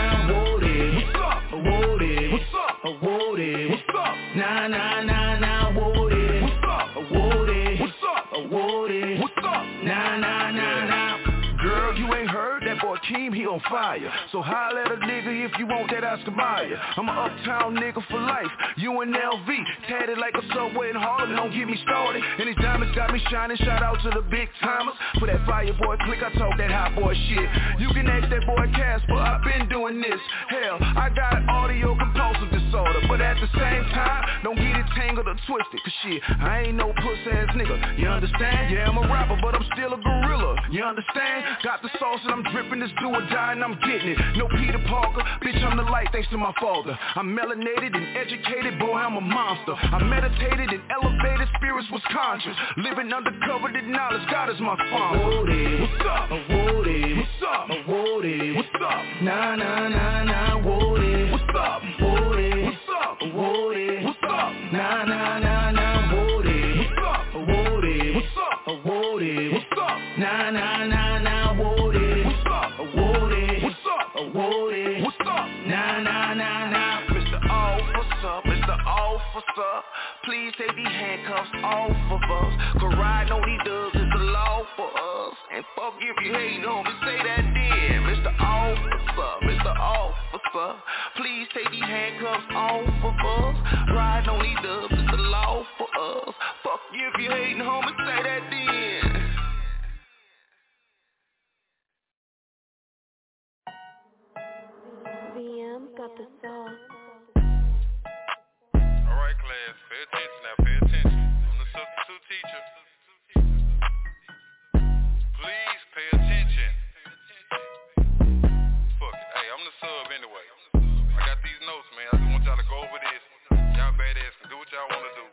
that he on fire. So holla at a nigga if you want that Oscar Mayer. I'm an uptown nigga for life. You and LV, tatted like a subway in Harlem, don't get me started. And these diamonds got me shining, shout out to the big timers. For that fire boy click, I talk that hot boy shit. You can ask that boy Casper, I've been doing this. Hell, I got audio compulsive disorder. But at the same time, don't get it tangled or twisted. Cause shit, I ain't no puss ass nigga. You understand? Yeah, I'm a rapper, but I'm still a gorilla. You understand? Got the sauce and I'm dripping this do or die and I'm getting it. No Peter Parker, bitch, I'm the light thanks to my father. I'm melanated and educated, boy, I'm a monster. I meditated and elevated, spirits was conscious. Living undercover, did knowledge, God is my. Woody. What's up? What's up? What's up? Nah, nah, nah, nah. Off of us. Cause riding on these dubs is the law for us. And fuck if you hate on me, say that then. Mr. Officer, Mr. Officer, please take these handcuffs off of us. Riding on these dubs is the law for us. Fuck you if you hating homie, say that then. VM got the sauce. Alright class, pay attention now, teacher. Please pay attention. Fuck it. Hey, I'm the sub anyway. I got these notes, man. I just want y'all to go over this. Y'all badass can do what y'all want to do.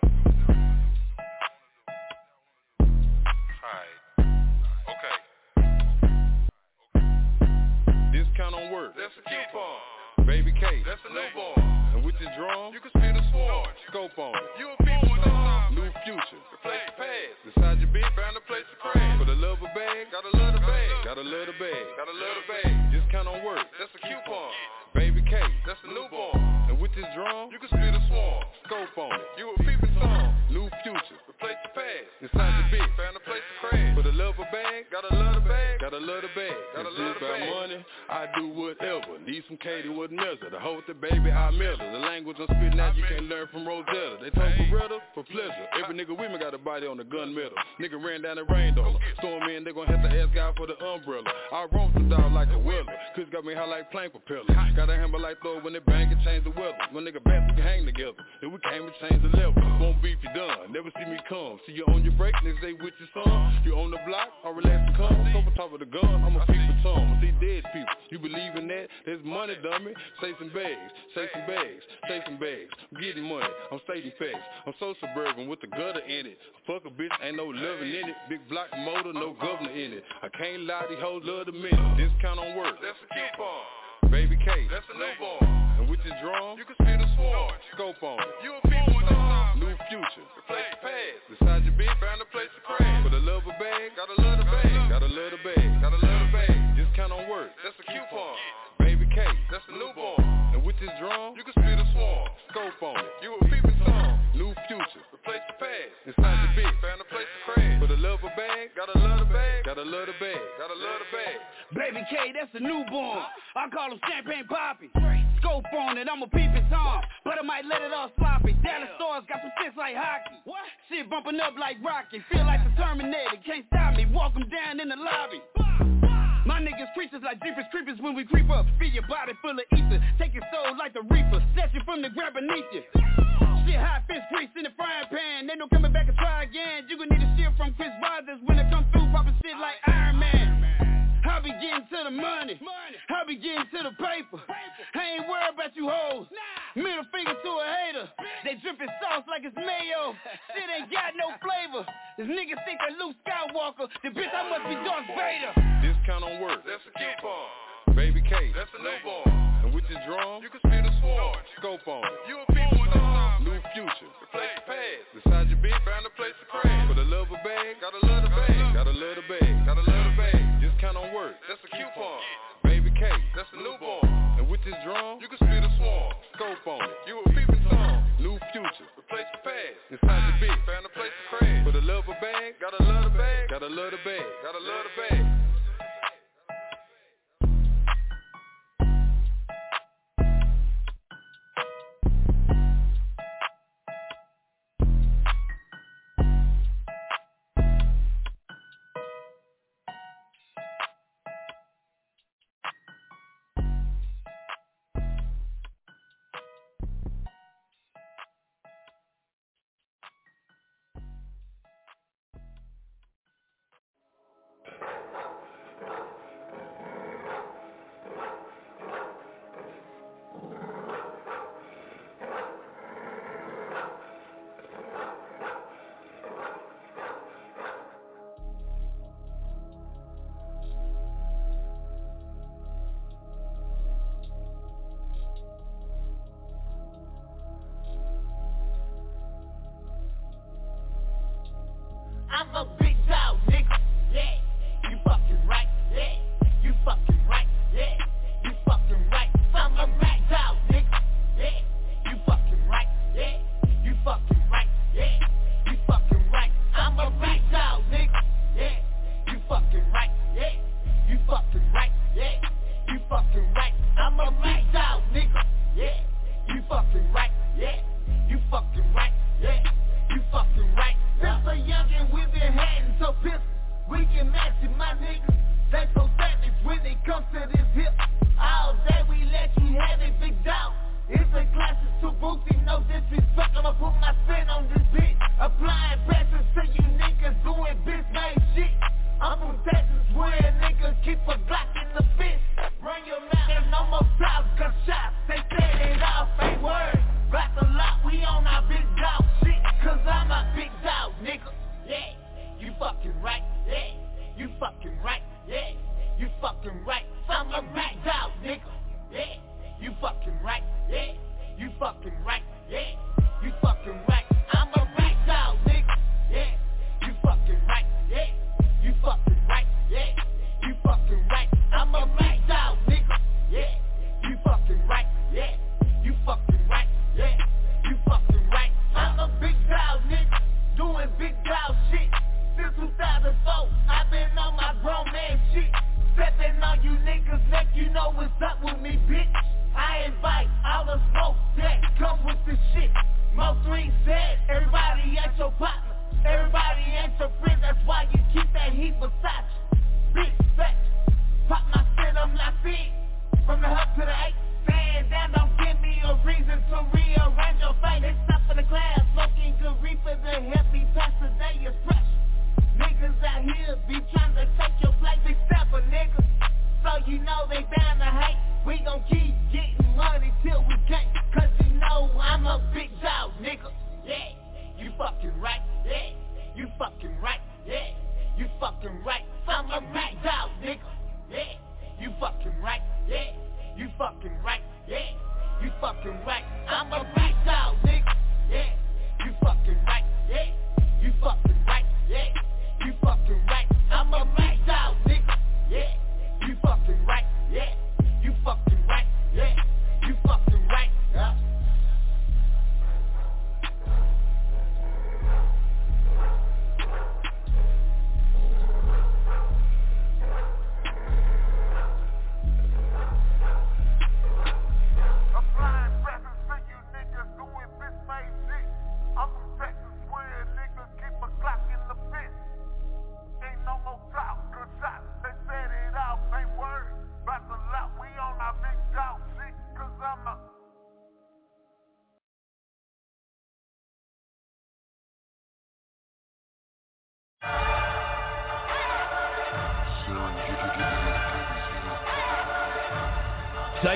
Alright. Okay. Discount on work. That's a coupon. Baby K. That's a newborn. And with this drum, You can spit a swarm. scope on it. You a people with no Found a place to crash. for the love of bag, Gotta love the bag. gotta love the bag. Gotta love the bag. Discount on work. That's a coupon. Baby K. That's a newborn. And with this drum, You can spit a swarm. scope on it. You a peeping song. New future. The past. Inside your bitch, Found a place to crash. for the love of bag, Gotta love the bag. Gotta love the bag. Gotta If love it's the about bag. money, I do whatever. Need some Katie with measure. To hold the baby, I measure. The language I'm spitting out, you can't learn from Rosetta. They talk Beretta for pleasure. Every nigga me got a body on the gun metal. Nigga ran down and rained on her. Storm in, they gon' have to ask God for the umbrella. I roam some dog like a willer. Cause got me high like plank propeller. Got a hammer like Thor when they bang and change the weather. When nigga back, we can hang together. If we came and change the level. Won't beef you done. Never see me come. See you on your break, niggas say with your son. You on the block, I relax come. Come on top of the gun, I'm a people tongue. I see dead people. You believe in that? There's money, dummy. Say some bags, say some bags, say some bags. I'm getting money, I'm stating facts. I'm so suburban with the gutter in it. Fuck a bitch, ain't no loving in it. Big block motor, no governor in it. I can't lie, these hoes love the minute. Discount on work. That's a coupon. Baby K. That's a newborn. And with this drum, You can spit a swarm. scope on it. You a people with time. New future. Replace the past. Beside your bitch, Found a place to crash. for the love of bag, Gotta love the bag. gotta love the bag. Gotta love the bag. Discount on work. That's a coupon. Baby K. That's a newborn. And with this drum, You can spit a swarm. scope on it. You a peeping song. New future. Replace the past. Inside your bitch, Found a place to crash. for the love of bag, Gotta love the love the bag. Gotta love the bag. Baby K, that's a newborn. I call him Champagne Poppy. Scope on it, I'm a peeping Tom. But I might let it all sloppy. Dallas Stars got some fits like hockey. What? Shit bumping up like Rocky. Feel like the Terminator, can't stop me. Walk 'em down in the lobby. My niggas creatures like Jeepers creepers when we creep up. Fill your body full of ether. Take your soul like the reaper. Snatch you from the ground beneath you. Shit hot fish grease in the frying pan. Ain't no coming back and try again. You gon' need a shield from Chris Rogers when it come through popping shit like Iron Man. I be getting to the money. I be getting to the paper. I ain't worried about you hoes. Middle finger to a hater. They dripping sauce like it's mayo. Shit ain't got no flavor. This nigga think they Luke Skywalker. The bitch I must be Darth Vader. Discount on work. That's a coupon. Baby K. That's a newborn. And with this drum, You can spit a swarm. scope on it. You a people with no time. New future. Replace the past. Beside your bitch, Found a place to crash. for the love of bag, Gotta love the bag. gotta love the bag. Gotta love the bag. Discount on work. That's a coupon. Baby K. That's a newborn. And with this drum, You can spit a swarm. scope on it. You a peeping song. New future. Replace the past. Inside your bitch, Found a place to crash. for the love of bag, Gotta love the bag. gotta love the bag. Gotta love the bag.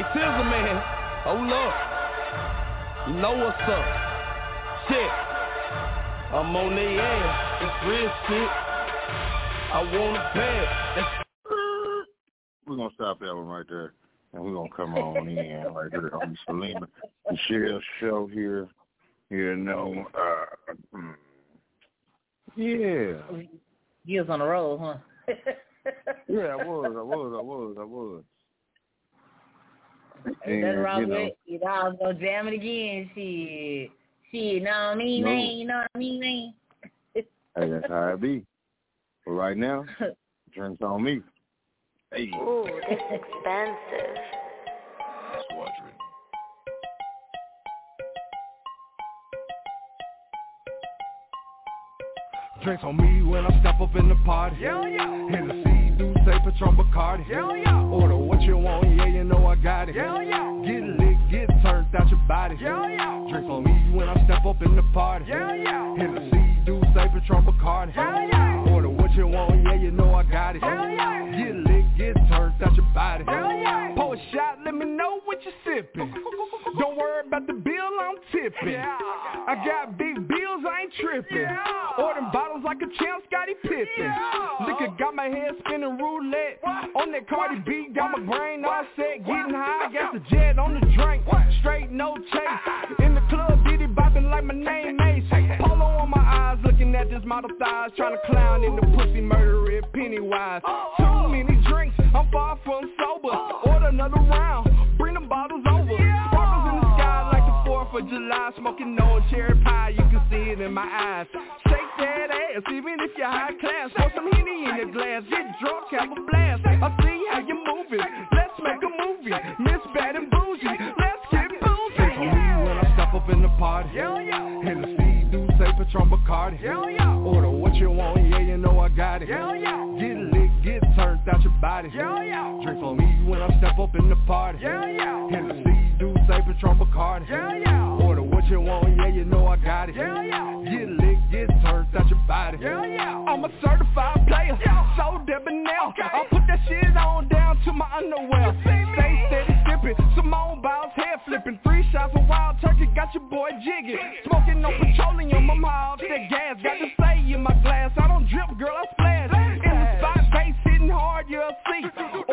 Jay Tizzle, man. Hold up. You know what's up. Shit. I'm on their ass. It's real shit. I want a bag. We're gonna stop that one right there, and we're gonna come on in right here on the Selena Neshell show here. You know, uh, mm, yeah, You was on the roll, huh? yeah, I was, I was, I was, I was. Ain't nothing wrong you with know, it. You know, I was gonna jam it again. Shit. Shit, know what I mean, No. man? You know what I mean, man? hey, that's how it be. But right now, drinks on me. Hey, Ooh, this is expensive. that's drink. Drinks on me when I step up in the party. Yeah, yeah. Hennessy, do say Patron Bacardi. Yeah, yeah. Order what you want, yeah, you know I got it. Yeah, yeah. Get lit, get turned out your body. Yeah, yeah. Drinks on me when I step up in the party. Yeah, yeah. Hennessy, do say Patron Bacardi. Yeah, yeah. Order what you want, yeah, you know I got it. Yeah, yeah. Get lit, get turned out your body. Yeah. Pour a shot, let me know what you sipping. Don't worry about the bill, I'm tipping. I got big bills, I ain't tripping. Ordering bottles like a champ, Scottie Pippen. Liquor got my head spinning roulette. On that Cardi B, got my brain all set. Getting high, got the jet on the drink. Straight, no chase. In the club, Diddy bopping like my name. Polo on my eyes, looking at this model thighs. Trying to clown in the pussy, murder it, Pennywise. Too many drinks, I'm far from sober. Order another round, bring them bottles over. Sparkles in the sky like the 4th of July. Smoking on cherry pie, you can see it in my eyes. Shake that ass, even if you're high class. Pour some Henny in your glass, get drunk, have a blast. I see how you moving, Bacardi. Yeah, yeah. Order what you want, yeah, you know I got it. Yeah, yeah. Get lit, get turned out your body. Yeah, yeah. Drink on me when I step up in the party. Yeah, yeah. Hennessy, do say Patron Bacardi. Yeah, yeah. Order what you want, yeah, you know I got it. Yeah, yeah. Get lit, get turned out your body. Yeah, yeah. I'm a certified player, so debonair. I put that shit on down to my underwear. Stay steady sipping, Simone Biles head flipping. Three shots of wild turkey, got your boy jigging. Smoking no petroleum, I'm high off that gas. Got to say in my glass, I don't drip, girl, I splash. In the spot, bass hitting hard, you'll see.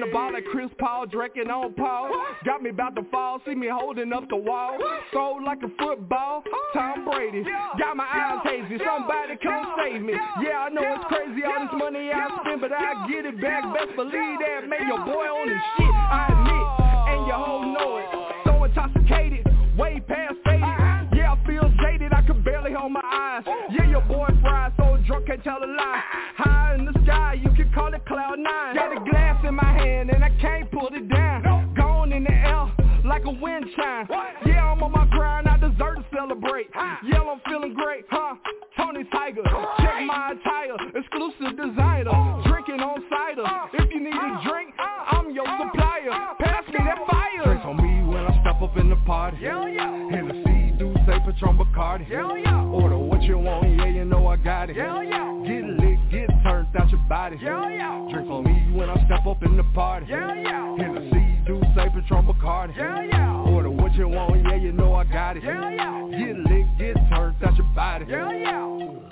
Was ball like Chris Paul, drinking on Paul. Got me about to fall, see me holding up the wall. Sold like a football, Tom Brady. Got my eyes hazy, somebody come save me. Yeah, I know it's crazy, all this money I spend, but I get it back. Best believe that, man, your boy on his shit, I admit. And your hoe know it. So intoxicated, way past faded. Yeah, I feel jaded, I could barely hold my yeah, your boy right. so drunk, can't tell a lie. High in the sky, you can call it cloud nine. Got a glass in my hand and I can't put it down. Gone in the air like a wind chime. Yeah, I'm on my grind, I deserve to celebrate. Yeah, I'm feeling great, huh? Tony Tiger, check my attire, exclusive designer. Drinking on cider, if you need a drink, I'm your supplier. Pass me that fire. Drinks on me when I step up in the party. Hennessy, do say Patron Bacardi. Order you want, yeah, you know I got it. Yeah, oh, yeah. Get lit, get turned out your body. Yeah, oh, yeah. Drink on me when I step up in the party. Yeah, oh, yeah. do say Patron, Bacardi. Yeah, yeah. Order what you want, yeah, you know I got it. Yeah, yeah. Get lit, get turned out your body. Yeah, yeah.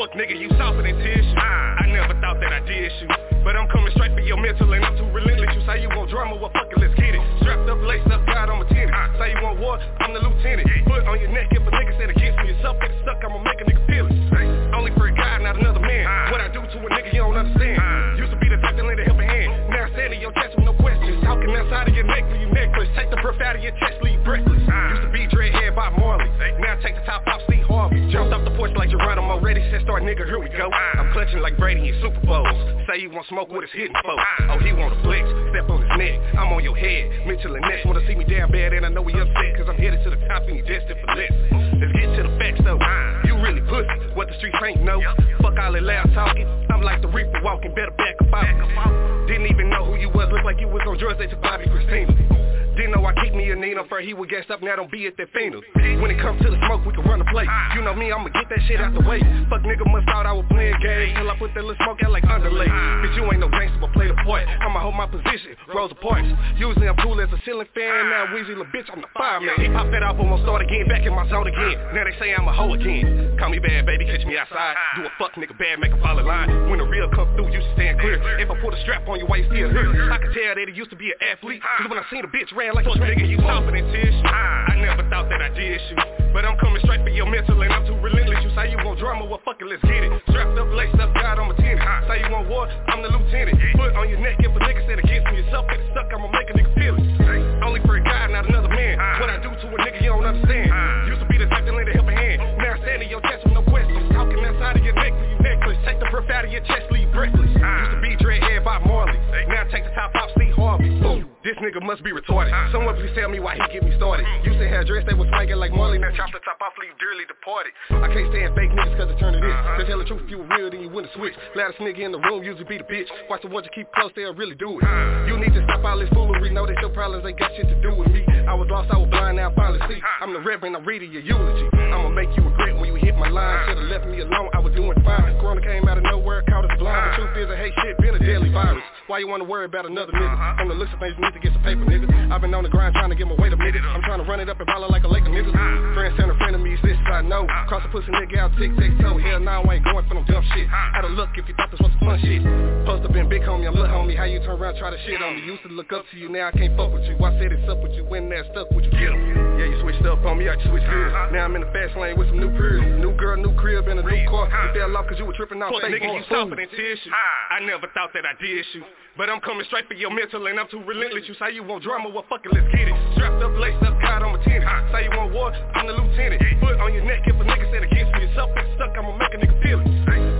Fuck nigga, you softer than tissue. I never thought that I did you. But I'm coming straight for your mental and I'm too relentless. You say you want drama, well fuck it, let's get it. Strapped up, laced up, God, I'm a tenant. I say you want war, I'm the lieutenant. Put on your neck if a nigga said against me. Yourself get stuck, I'ma make a nigga feel it. Only for a guy, not another man. Uh. What I do to a nigga, you don't understand. Uh. Used to be the doctor, lend a helping hand. Oh. Now standing your chest with no questions. Talking outside of your neck, leave you necklace. Take the breath out of your chest, leave breathless. Used to be dreadhead by Marley. Now take the top off, Steve Harvey. Jumped off the porch like Geronimo, ready, set, start, nigga, here we go. I'm clutching like Brady in Super Bowls. Say you want smoke with his hitting folks. Oh, he want a flex, step on his neck. I'm on your head. Mitchell and Ness wanna see me down bad, and I know he upset, cause I'm headed to the top and he destined for less. Let's get to the facts though. You really pussy, what the streets ain't know. Fuck all the loud talking. I'm like the Reaper walking, better back up out. Didn't even know who you was, looked like you was on drugs, they took Bobbi Kristina. Didn't know I keep me a Nina, for he would gas up, now don't be at the fingers. When it comes to the smoke, we can run the place. You know me, I'ma get that shit out the way. Fuck nigga must thought I was playing games, till I put that little smoke out like underlay. Bitch, you ain't no gangster, but play the part. I'ma hold my position, roll the points. Usually I'm cool as a ceiling fan, now Weezy little bitch, I'm the fireman. He pop that off, almost start again, back in my zone again. Now they say I'm a hoe again. Call me bad, baby, catch me outside. Do a fuck nigga bad, make a follow line. When the real come through, you stand clear. If I put a strap on you why you still here, I can tell that he used to be an athlete. Cause when I seen a bitch ran like a nigga, you stomping in. Ah. I, never thought that I did shoot. But I'm coming straight for your mental and I'm too relentless. You say you want drama, well fuck it, let's get it. Strapped up, laced up, God, I'm a tenant. I say you want war, I'm the lieutenant. Put on your neck if a nigga said against me yourself, get stuck, I'ma make a nigga feel it. Only for a guy, not another man. Ah. What I do to a nigga, you don't understand. Ah. Used to be the type to lend a helping hand. Oh. Now I stand in your chest with no questions. Talking outside of your neck, you necklace. Take the breath out of your chest, leave breathless. Used to be dreadhead by Marley. Now take the top off, Steve Harvey. Boom. This nigga must be retarded. Someone please tell me why he get me started. Used to have dress they was spanking like Marley, now chop the top off, leave dearly departed. I can't stand fake niggas cause it turn to this. They tell the truth if you real, then you win the switch. Loudest nigga in the room usually be the bitch. Watch the ones you keep close, they'll really do it. You need to stop all this foolery, know that your problems ain't got shit to do with me. I was lost, I was blind, now I finally see. I'm the reverend, I'm reading your eulogy. I'ma make you regret when you hit my line. Should've left me alone, I was doing fine. Corona came out of nowhere, caught us blind. The truth is, I hate shit, been a daily virus. Why you wanna worry about another nigga? From the looks of things, shit to get some paper, nigga. I've been on the grind trying to get my weight up. I'm trying to run it up and follow like a lake of niggas. Friends turn to frenemies, this I know. Cross a pussy nigga out tick, tick, toe. Hell nah, I ain't going for no dumb shit. Had a look if you thought this was some fun shit. Supposed to been big homie, I'm little homie. How you turn around try to shit on me? Used to look up to you, now I can't fuck with you. I said it's up with you, when that stuck with you. Get. Yeah, you switched up on me, I switched gears. Uh-huh. Now I'm in the fast lane with some new peers. New girl, new crib, and a new car. You fell off cause you were tripping off fake. Nigga, you soft and tissue. I never thought that I did you. But I'm coming straight for your mental and I'm too relentless. You say you want drama, well fuck it, let's get it. Strapped up, laced up, caught on my ten. Say you want war, I'm the lieutenant. Foot on your neck if a nigga said against me Yourself it's stuck, I'ma make a nigga feel it.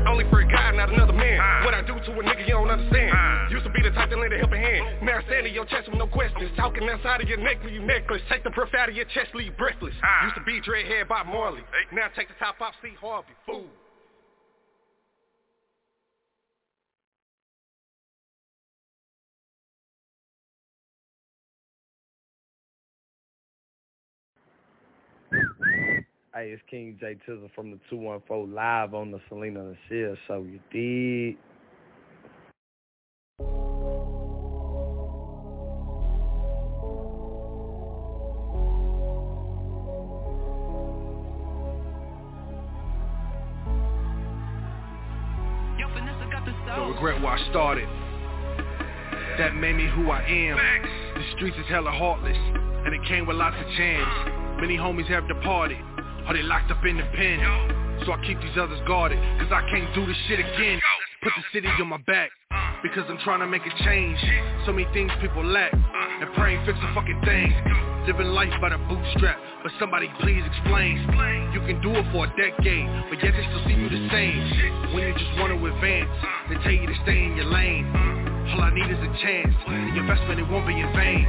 Only for a guy, not another man. What I do to a nigga, you don't understand. Used to be the type to lend a helping hand. Now I stand in your chest with no questions. Talking outside of your neck with you necklace. Take the breath out of your chest, leave breathless. Used to be dreadhead by Marley. Now take the top off, see Harvey, fool. Hey, it's King J Tizzle from the 214 live on the Selena Neshell So You did. Don't regret where I started. That made me who I am. The streets is hella heartless, and it came with lots of chance. Many homies have departed or they locked up in the pen. So I keep these others guarded, cause I can't do this shit again. Put the city on my back, because I'm trying to make a change. So many things people lack, and praying fix a fucking thing. Living life by the bootstrap, but somebody please explain. You can do it for a decade, but yet they still see you the same. When you just want to advance, they tell you to stay in your lane. All I need is a chance, the investment it won't be in vain.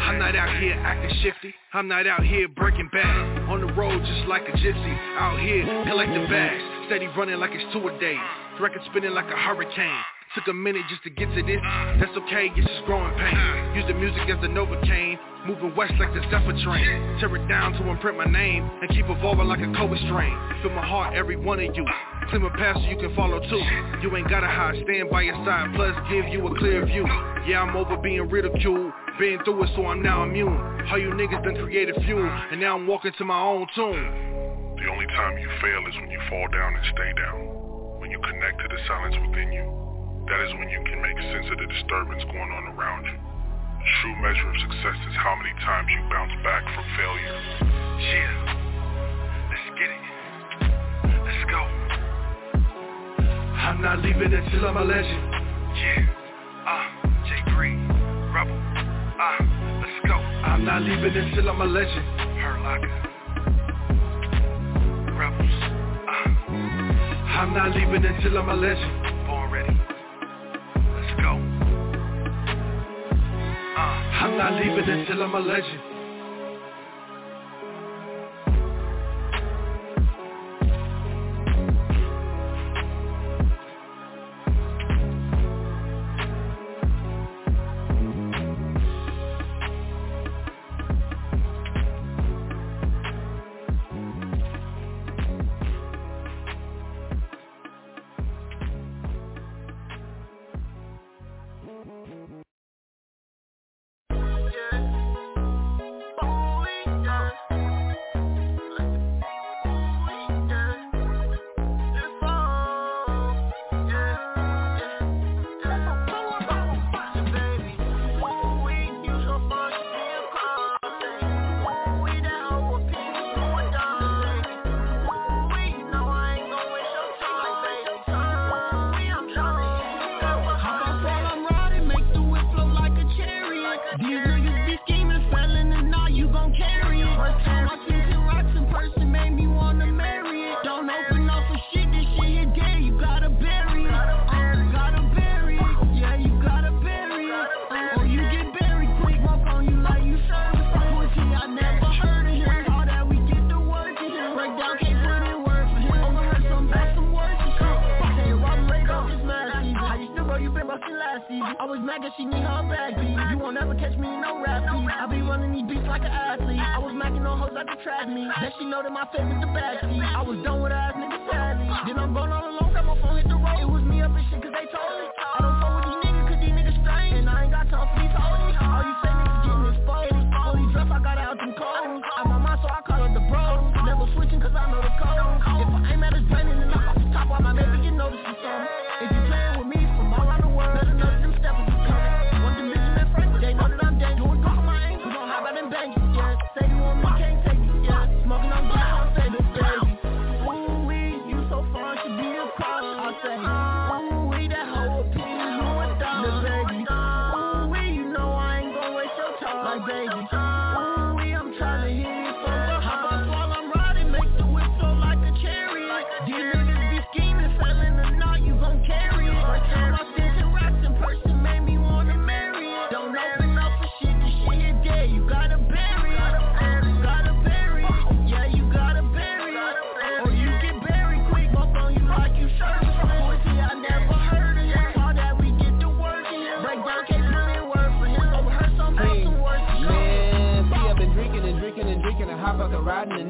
I'm not out here acting shifty, I'm not out here breaking bad. On the road just like a gypsy, out here collecting bags. Steady running like it's two a day, record spinning like a hurricane. Took a minute just to get to this, that's okay, it's just growing pain. Use the music as the Novocaine, moving west like the Zephyr train. Tear it down to imprint my name, and keep evolving like a COVID strain. Feel my heart, every one of you. Clear my path so you can follow too. You ain't gotta hide, stand by your side, plus give you a clear view. Yeah, I'm over being ridiculed, been through it so I'm now immune. How you niggas done created fuel, and now I'm walking to my own tune. The only time you fail is when you fall down and stay down. When you connect to the silence within you. That is when you can make sense of the disturbance going on around you. The true measure of success is how many times you bounce back from failure. Yeah, let's get it. Let's go. I'm not leaving until I'm a legend. Yeah, ah, uh, Jay Green, Rebel, ah, uh, let's go. I'm not leaving until I'm a legend. Hurt Locker, Rebels. Uh, I'm not leaving until I'm a legend. I'm not leaving until I'm a legend.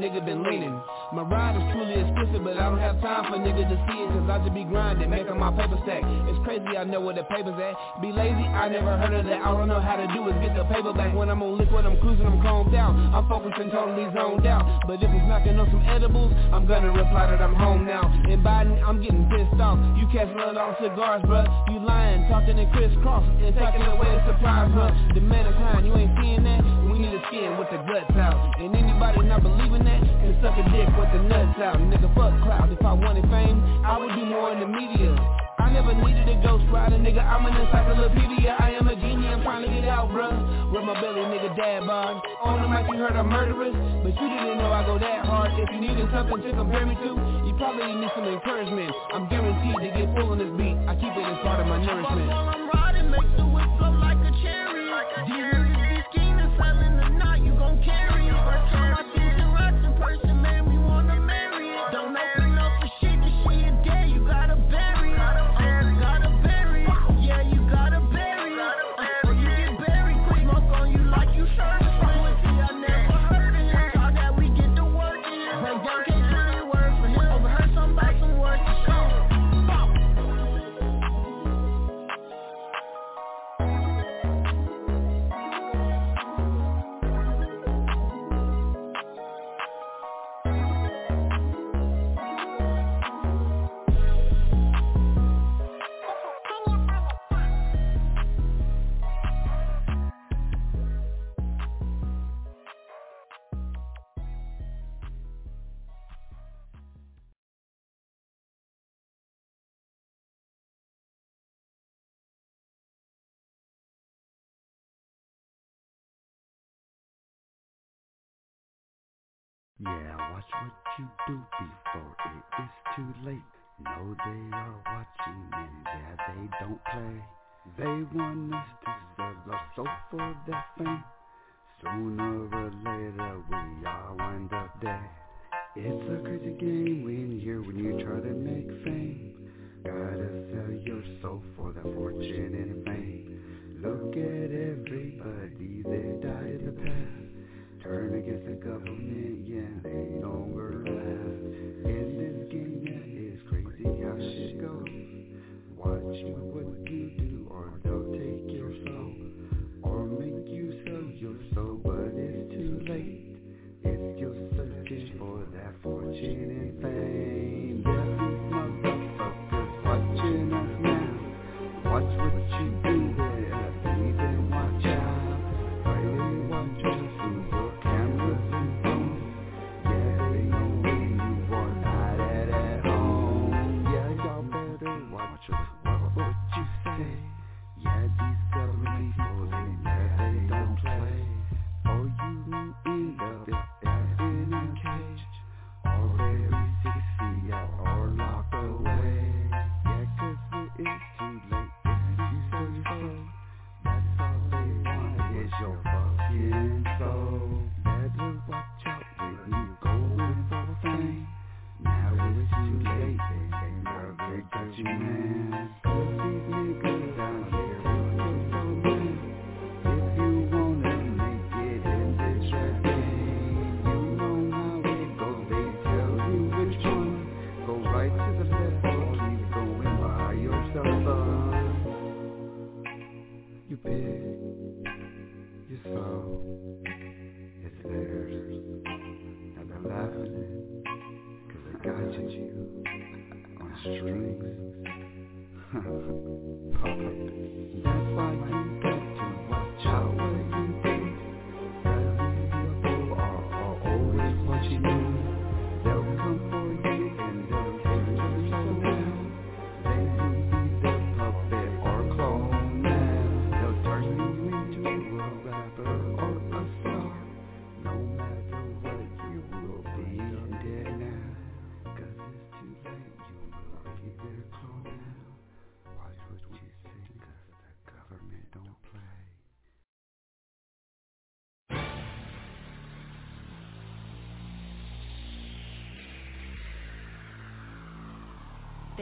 Nigga been leaning. My ride is truly explicit, but I don't have time for niggas to see it, cause I just be grinding, making my paper stack. It's crazy, I know where the paper's at. Be lazy, I never heard of that. I don't know how to do is get the paper back. When I'm on liquid, I'm cruising, I'm calmed down. I'm focused and totally zoned out. But if it's knocking on some edibles, I'm gonna reply that I'm home now. In Biden, I'm getting pissed off. You catch blood on cigars, bruh. You lying, talking in crisscross, and taking away the surprise, bruh. The mankind, you ain't seeing that? The guts out. And anybody not believing that, can suck a dick with the nuts out. Nigga, fuck cloud. If I wanted fame, I would do more in the media. I never needed a ghost rider, nigga, I'm an encyclopedia. I am a genie, I'm trying to get out, bruh. With my belly, nigga, dad bod. On the mic you heard I'm murderous But you didn't know I go that hard. If you needed something to compare me to You probably need some encouragement. I'm guaranteed to get full on this beat. I keep it as part of my nourishment. I'm riding, make the whip flow like Yeah, watch what you do before it is too late. No, they are watching and yeah, they don't play. They want us to sell our soul for their fame. Sooner or later we all wind up dead. It's a crazy game when you're when you try to make fame. Gotta sell your soul for that fortune and fame. Look at everybody they died the. Turn against the government, yeah, they don't last. In this game, yeah, it's crazy how shit goes. Watch what you do, or they'll take your soul, or make you sell your soul, but it's too late. If you're searching for that fortune and fame,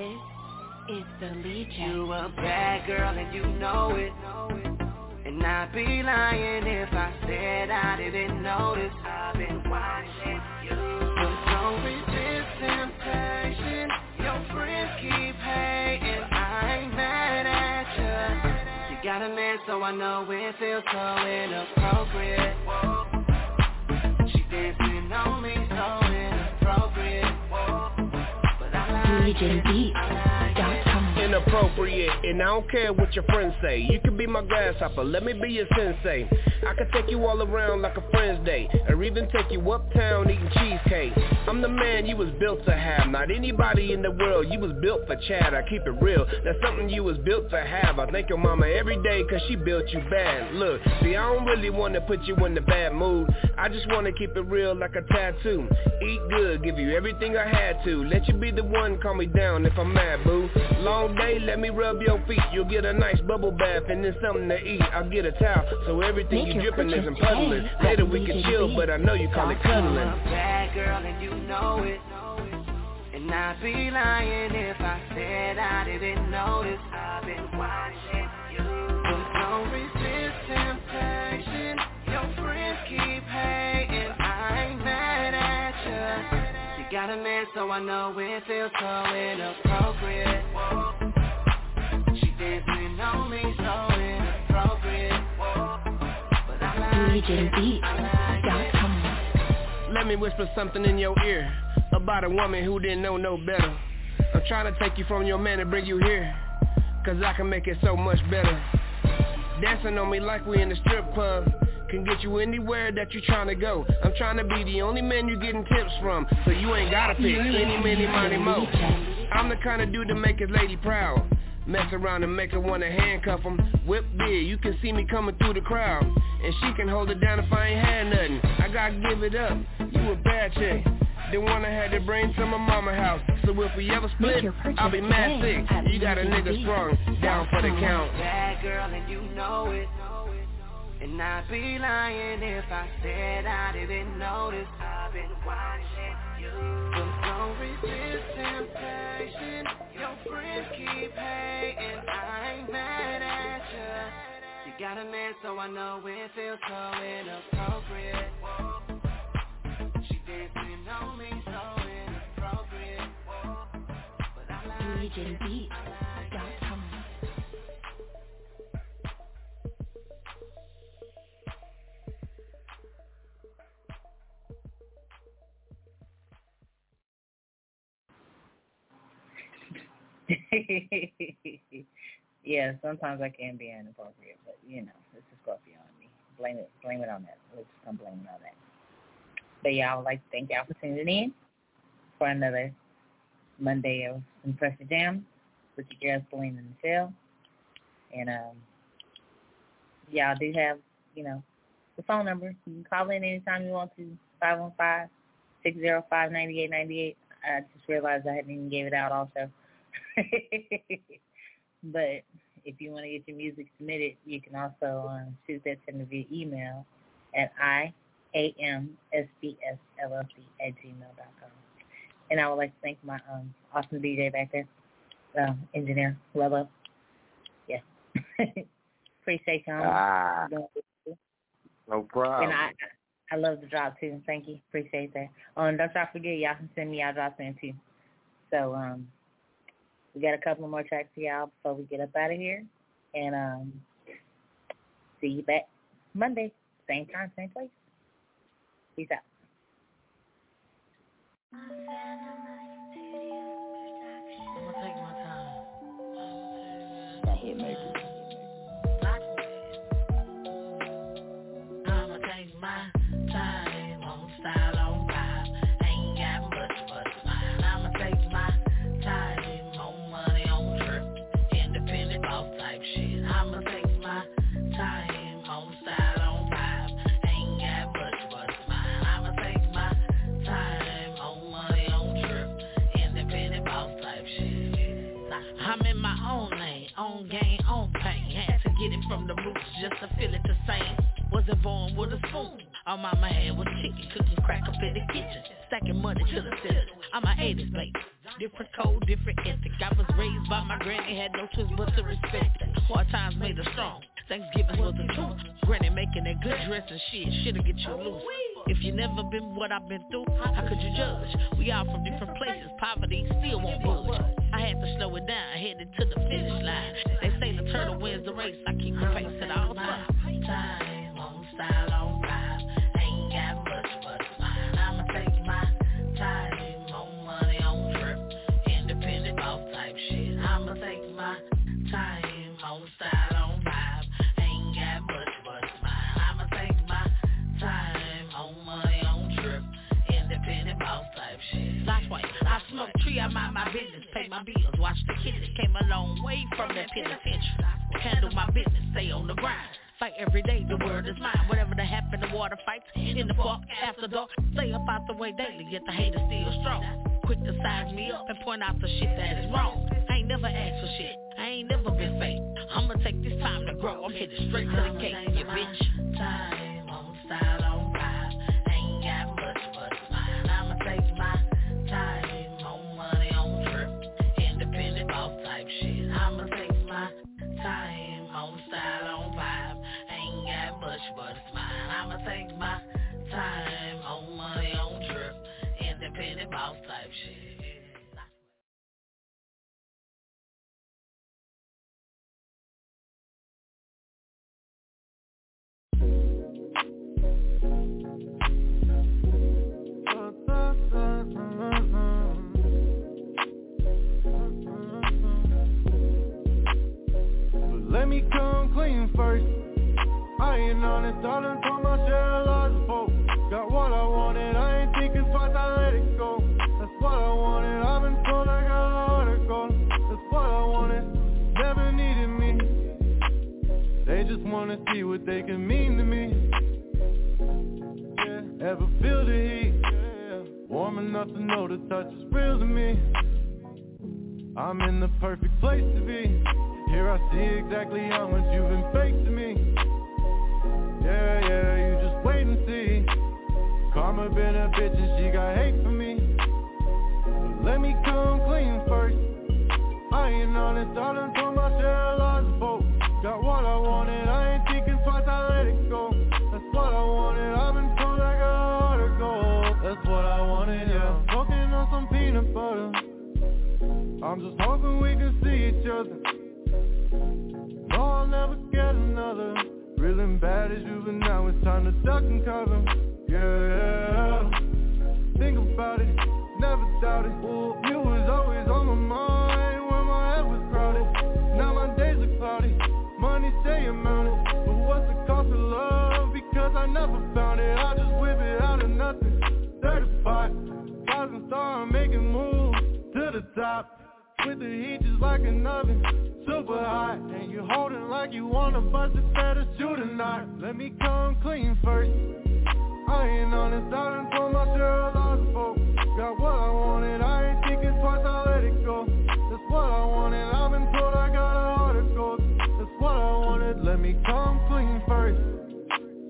This is the lead You a bad girl and you know it. And I'd be lying if I said I didn't notice. I've been watching you. don't resist temptation. Your friends keep hating, I ain't mad at you. You got a man, so I know it feels so inappropriate. She dancing But I like DJ Beat. Inappropriate, and I don't care what your friends say. You can be my grasshopper, let me be your sensei. I can take you all around like a friend's day, or even take you uptown eating cheesecake. I'm the man you was built to have, not anybody in the world. You was built for Chad, I keep it real. That's something you was built to have. I thank your mama every day cause she built you bad. Look, see I don't really wanna put you in a bad mood. I just wanna keep it real like a tattoo. Eat good, give you everything I had to. Let you be the one, calm me down if I'm mad, boo. Long day, let me rub your feet. You'll get a nice bubble bath and then something to eat. I'll get a towel so everything Make you your dripping isn't puddling. Later we can chill, but I know you call it cuddling. bad girl and you know it. And I'd be lying if I said I didn't notice. I've been watching you. But don't resist temptation. Your friends keep hating. I ain't mad at you. You got a man, so I know it feels so inappropriate. She dancing on me, so inappropriate. But I like Let me whisper something in your ear about a woman who didn't know no better. I'm trying to take you from your man and bring you here, cause I can make it so much better. Dancing on me like we in the strip club can get you anywhere that you're trying to go. I'm trying to be the only man you getting tips from, so you ain't gotta pick any, many, money, mo. I'm the kind of dude to make his lady proud. Mess around and make her wanna handcuff him. Whip big, you can see me coming through the crowd. And she can hold it down if I ain't had nothing. I gotta give it up. You a bad chick. The one I had to bring to my mama house. So if we ever split, I'll be mad sick. You got a nigga sprung down for the count. Bad girl and you know it. And I'd be lying if I said I didn't notice. I've been watching you. So don't temptation. Your friends keep hating. I ain't mad at you. You got a man, so I know it feels so inappropriate. She dancing on me, so inappropriate. But I like DJBeat.com. yeah, sometimes I can be inappropriate, but you know, it's a Scorpio on me. Blame it, blame it on that. Let's gonna blame it on that. But yeah, I would like to thank y'all for tuning in for another Monday of Impressive Jam with your girl Selena Neshell. And um, y'all do have, you know, the phone number. You can call in anytime you want to. Five one five six zero five ninety eight ninety eight. I just realized I hadn't even gave it out also. but if you want to get your music submitted, you can also um, shoot that to me via email at iamsbsllc at gmail.com. And I would like to thank my um, awesome DJ back there, uh, engineer Lolo. Yeah. Appreciate y'all. Ah. No problem. And I, I love the drop too. Thank you. Appreciate that. Oh, and don't y'all forget, y'all can send me y'all drops in too. So um, we got a couple more tracks for y'all before we get up out of here. And um, see you back Monday, same time, same place. Peace out. I'm gonna take my time. That hit maker. From the roots just to feel it the same. Wasn't born with a spoon. All mama had was chicken, cooking crack up in the kitchen. Stacking money to the ceiling. I'm a 80s baby. Different code, different ethic. I was raised by my granny, had no choice but to respect it. Hard times made us strong. Thanksgiving was the truth. Granny making that good dress and shit, shit'll get you loose. If you never been what I've been through, how could you judge? We all from different places, poverty still won't budge. I had to slow it down, headed to the finish line. They say the turtle wins the race, I keep the pace at all times. Time on smoke I mind my business, pay my bills, watch the kids. Came a long way from that penitentiary. Handle my business, stay on the grind. Fight every day, the word is mine. Whatever that happen, the water fights in the park after dark. Stay up out the way daily, yet the haters still strong. Quick to size me up and point out the shit that is wrong. I ain't never asked for shit. I ain't never been fake. I'ma take this time to grow. I'm headed straight to the cake, you bitch. Time on style much but it's mine. I'ma take my time on money on trip, independent boss type shit. But let me come clean first. I ain't honest, I done told my share of lies before. Got what I wanted, I ain't thinking twice, I let it go. That's what I wanted, I've been told I got a heart of gold. That's what I wanted, never needed me. They just wanna see what they can mean to me. Yeah, ever feel the heat? Yeah, warm enough to know the touch is real to me. I'm in the perfect place to be. Here I see exactly how much you've been fake to me. Yeah, yeah, you just wait and see. Karma been a bitch and she got hate for me. Let me come clean first. I ain't honest, I done told my share of lies before. Got what I wanted, I ain't thinking twice, I let it go. That's what I wanted, I've been told got a heart of gold. That's what I wanted, yeah. Smoking on some peanut butter. I'm just hoping we can see each other. No, I'll never get another. And bad as you, but now it's time to duck and cover. Yeah, think about it, never doubt it. Ooh, you was always on my mind when my head was crowded. Now my days are cloudy, money stay amounted. But what's the cost of love? Because I never found it. I just whip it out of nothing. Certified, rising star, making moves to the top. With the heat just like an oven, super hot And you holding like you wanna bust it, better shoot or not Let me come clean first. I ain't honest, I done told my of lies before Got what I wanted, I ain't thinking twice, I let it go. That's what I wanted, I've been told I got a heart of gold. That's what I wanted, let me come clean first.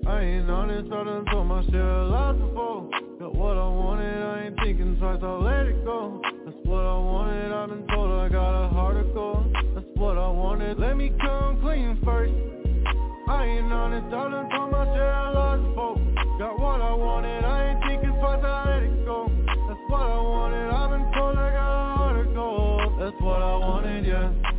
I ain't honest, I done told my share of lies before Got what I wanted, I ain't thinking twice, I'll let it go what I wanted, I've been told I got a heart of gold. That's what I wanted, let me come clean first. I ain't honest, I done told my share of lies before Got what I wanted, I ain't thinking twice, I let it go. That's what I wanted, I've been told I got a heart of gold. That's what I wanted, yeah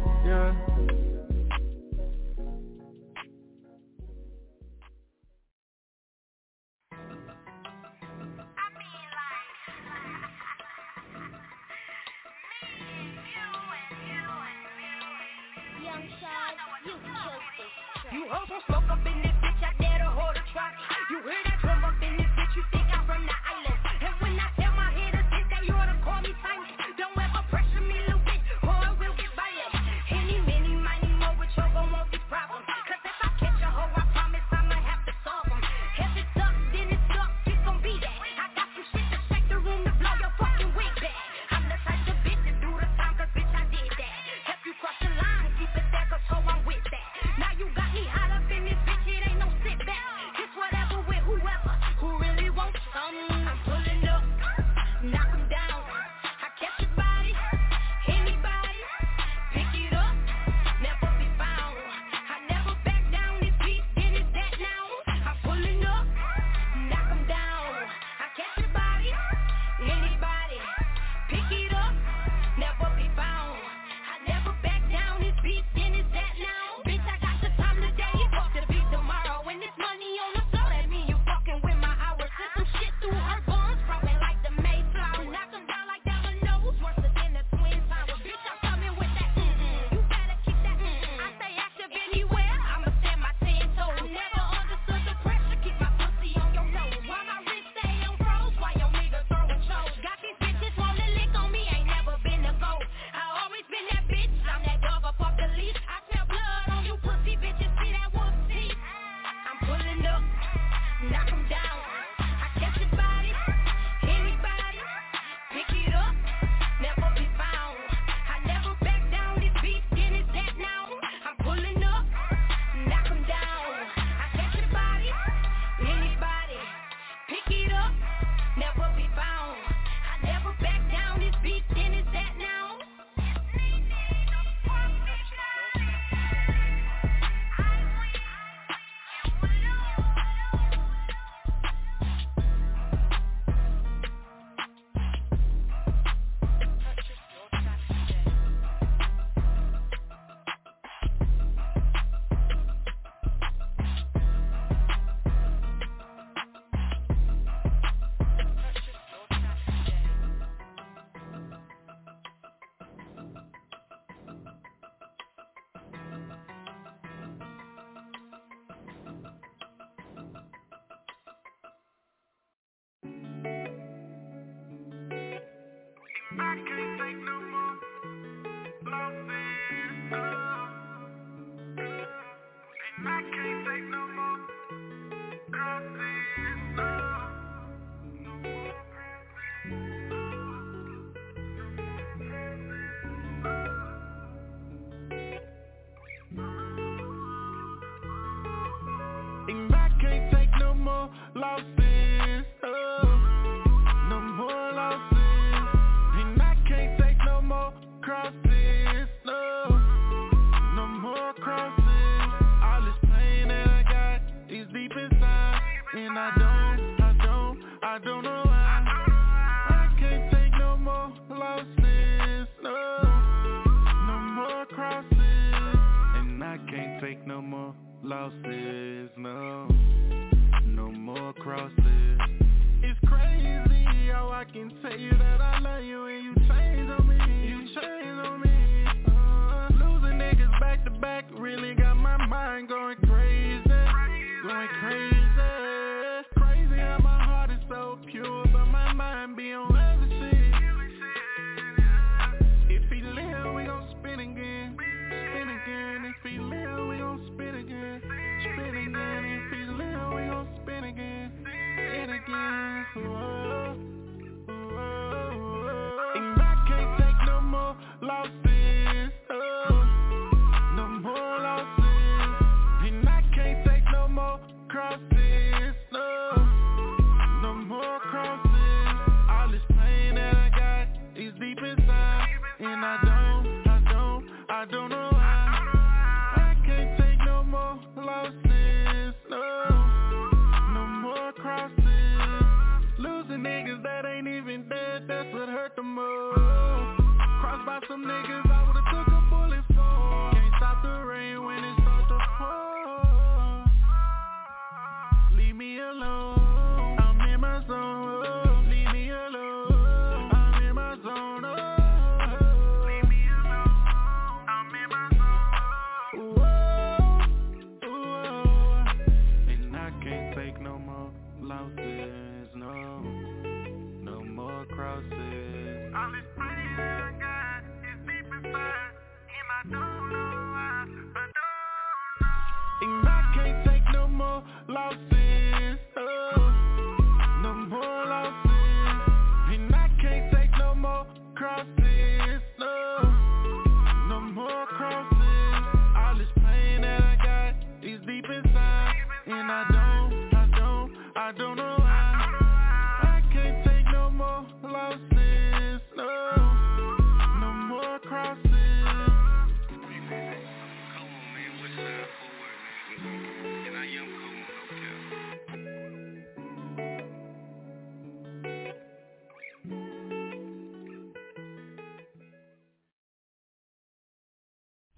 You won't smoke up in this bitch, I dare to hold a trot. You hear that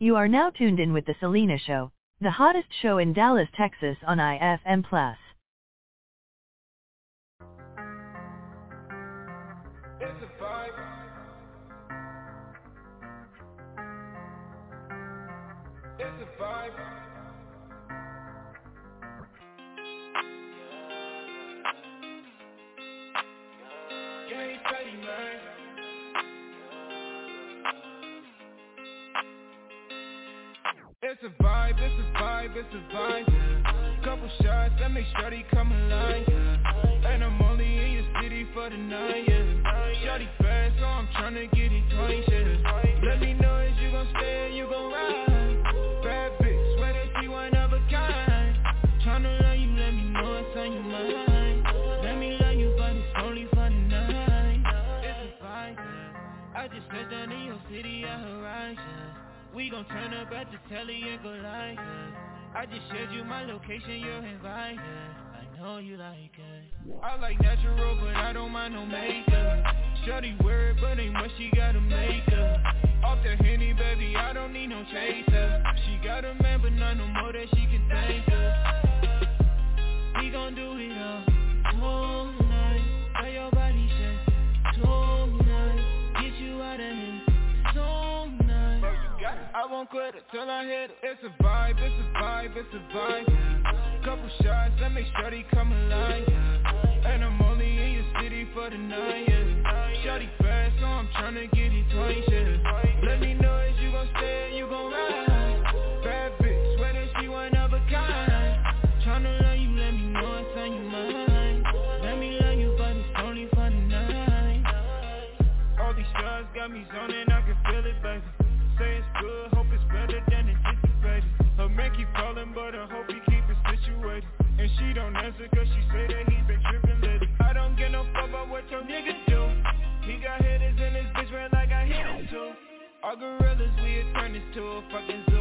You are now tuned in with The Selena Show, the hottest show in Dallas, Texas on IFM Plus. my head, it's a vibe, it's a vibe, it's a vibe yeah. Couple shots, I make sure come alive yeah. And I'm only in your city for the night, yeah Shawty fast, so I'm tryna get gorillas, we'll turn this to a fucking zoo.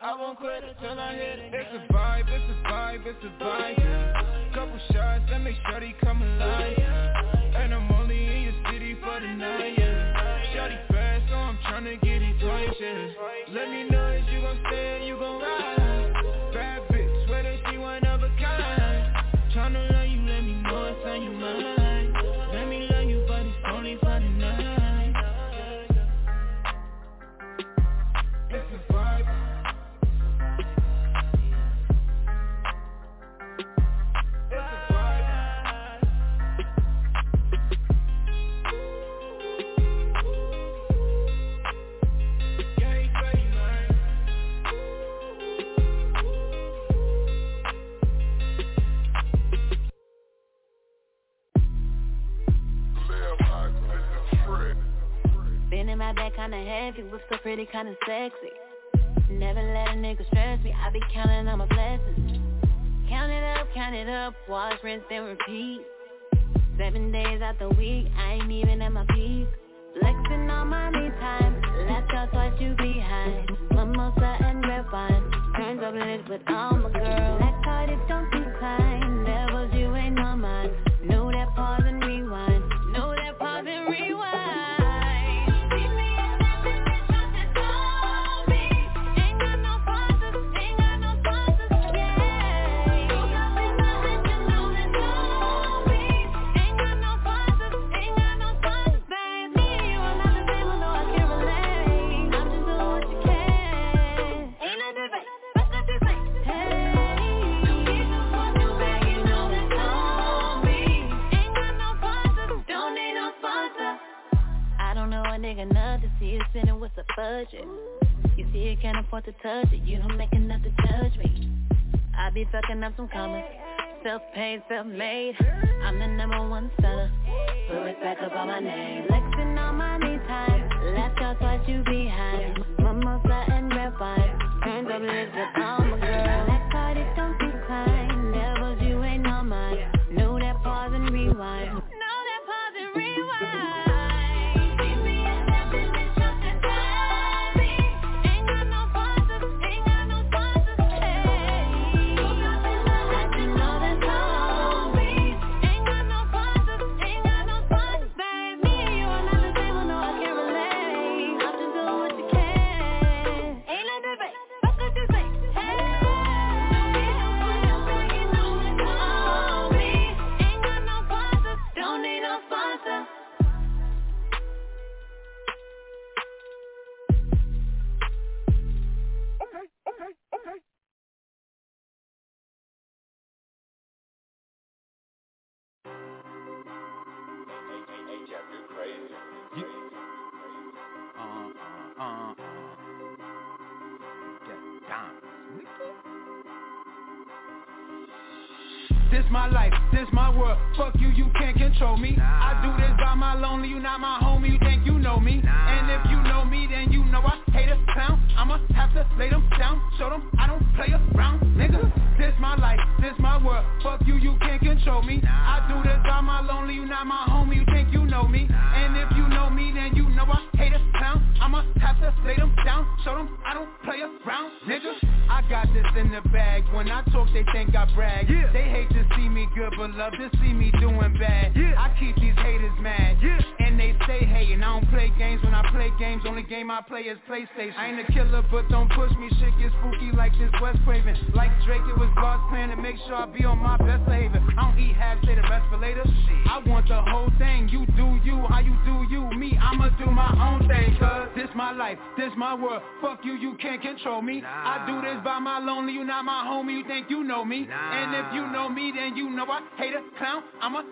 I won't quit until I hit it. It's a vibe, it's a vibe, it's a vibe. Yeah. Couple shots and make sure they come alive. Yeah. got that kinda heavy, whips so pretty kinda sexy? Never let a nigga stress me, I be counting on my blessings. Count it up, count it up, wash, rinse, then repeat. Seven days out the week, I ain't even at my peak. Flexing on my me time, left out twice you behind. Mimosa and red wine, turns up lit with all my girls. Black card, it don't decline. self-paid, self-made. I'm the number one seller. Put respect up on my name. Flexing on my me time. Last out twice you be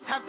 have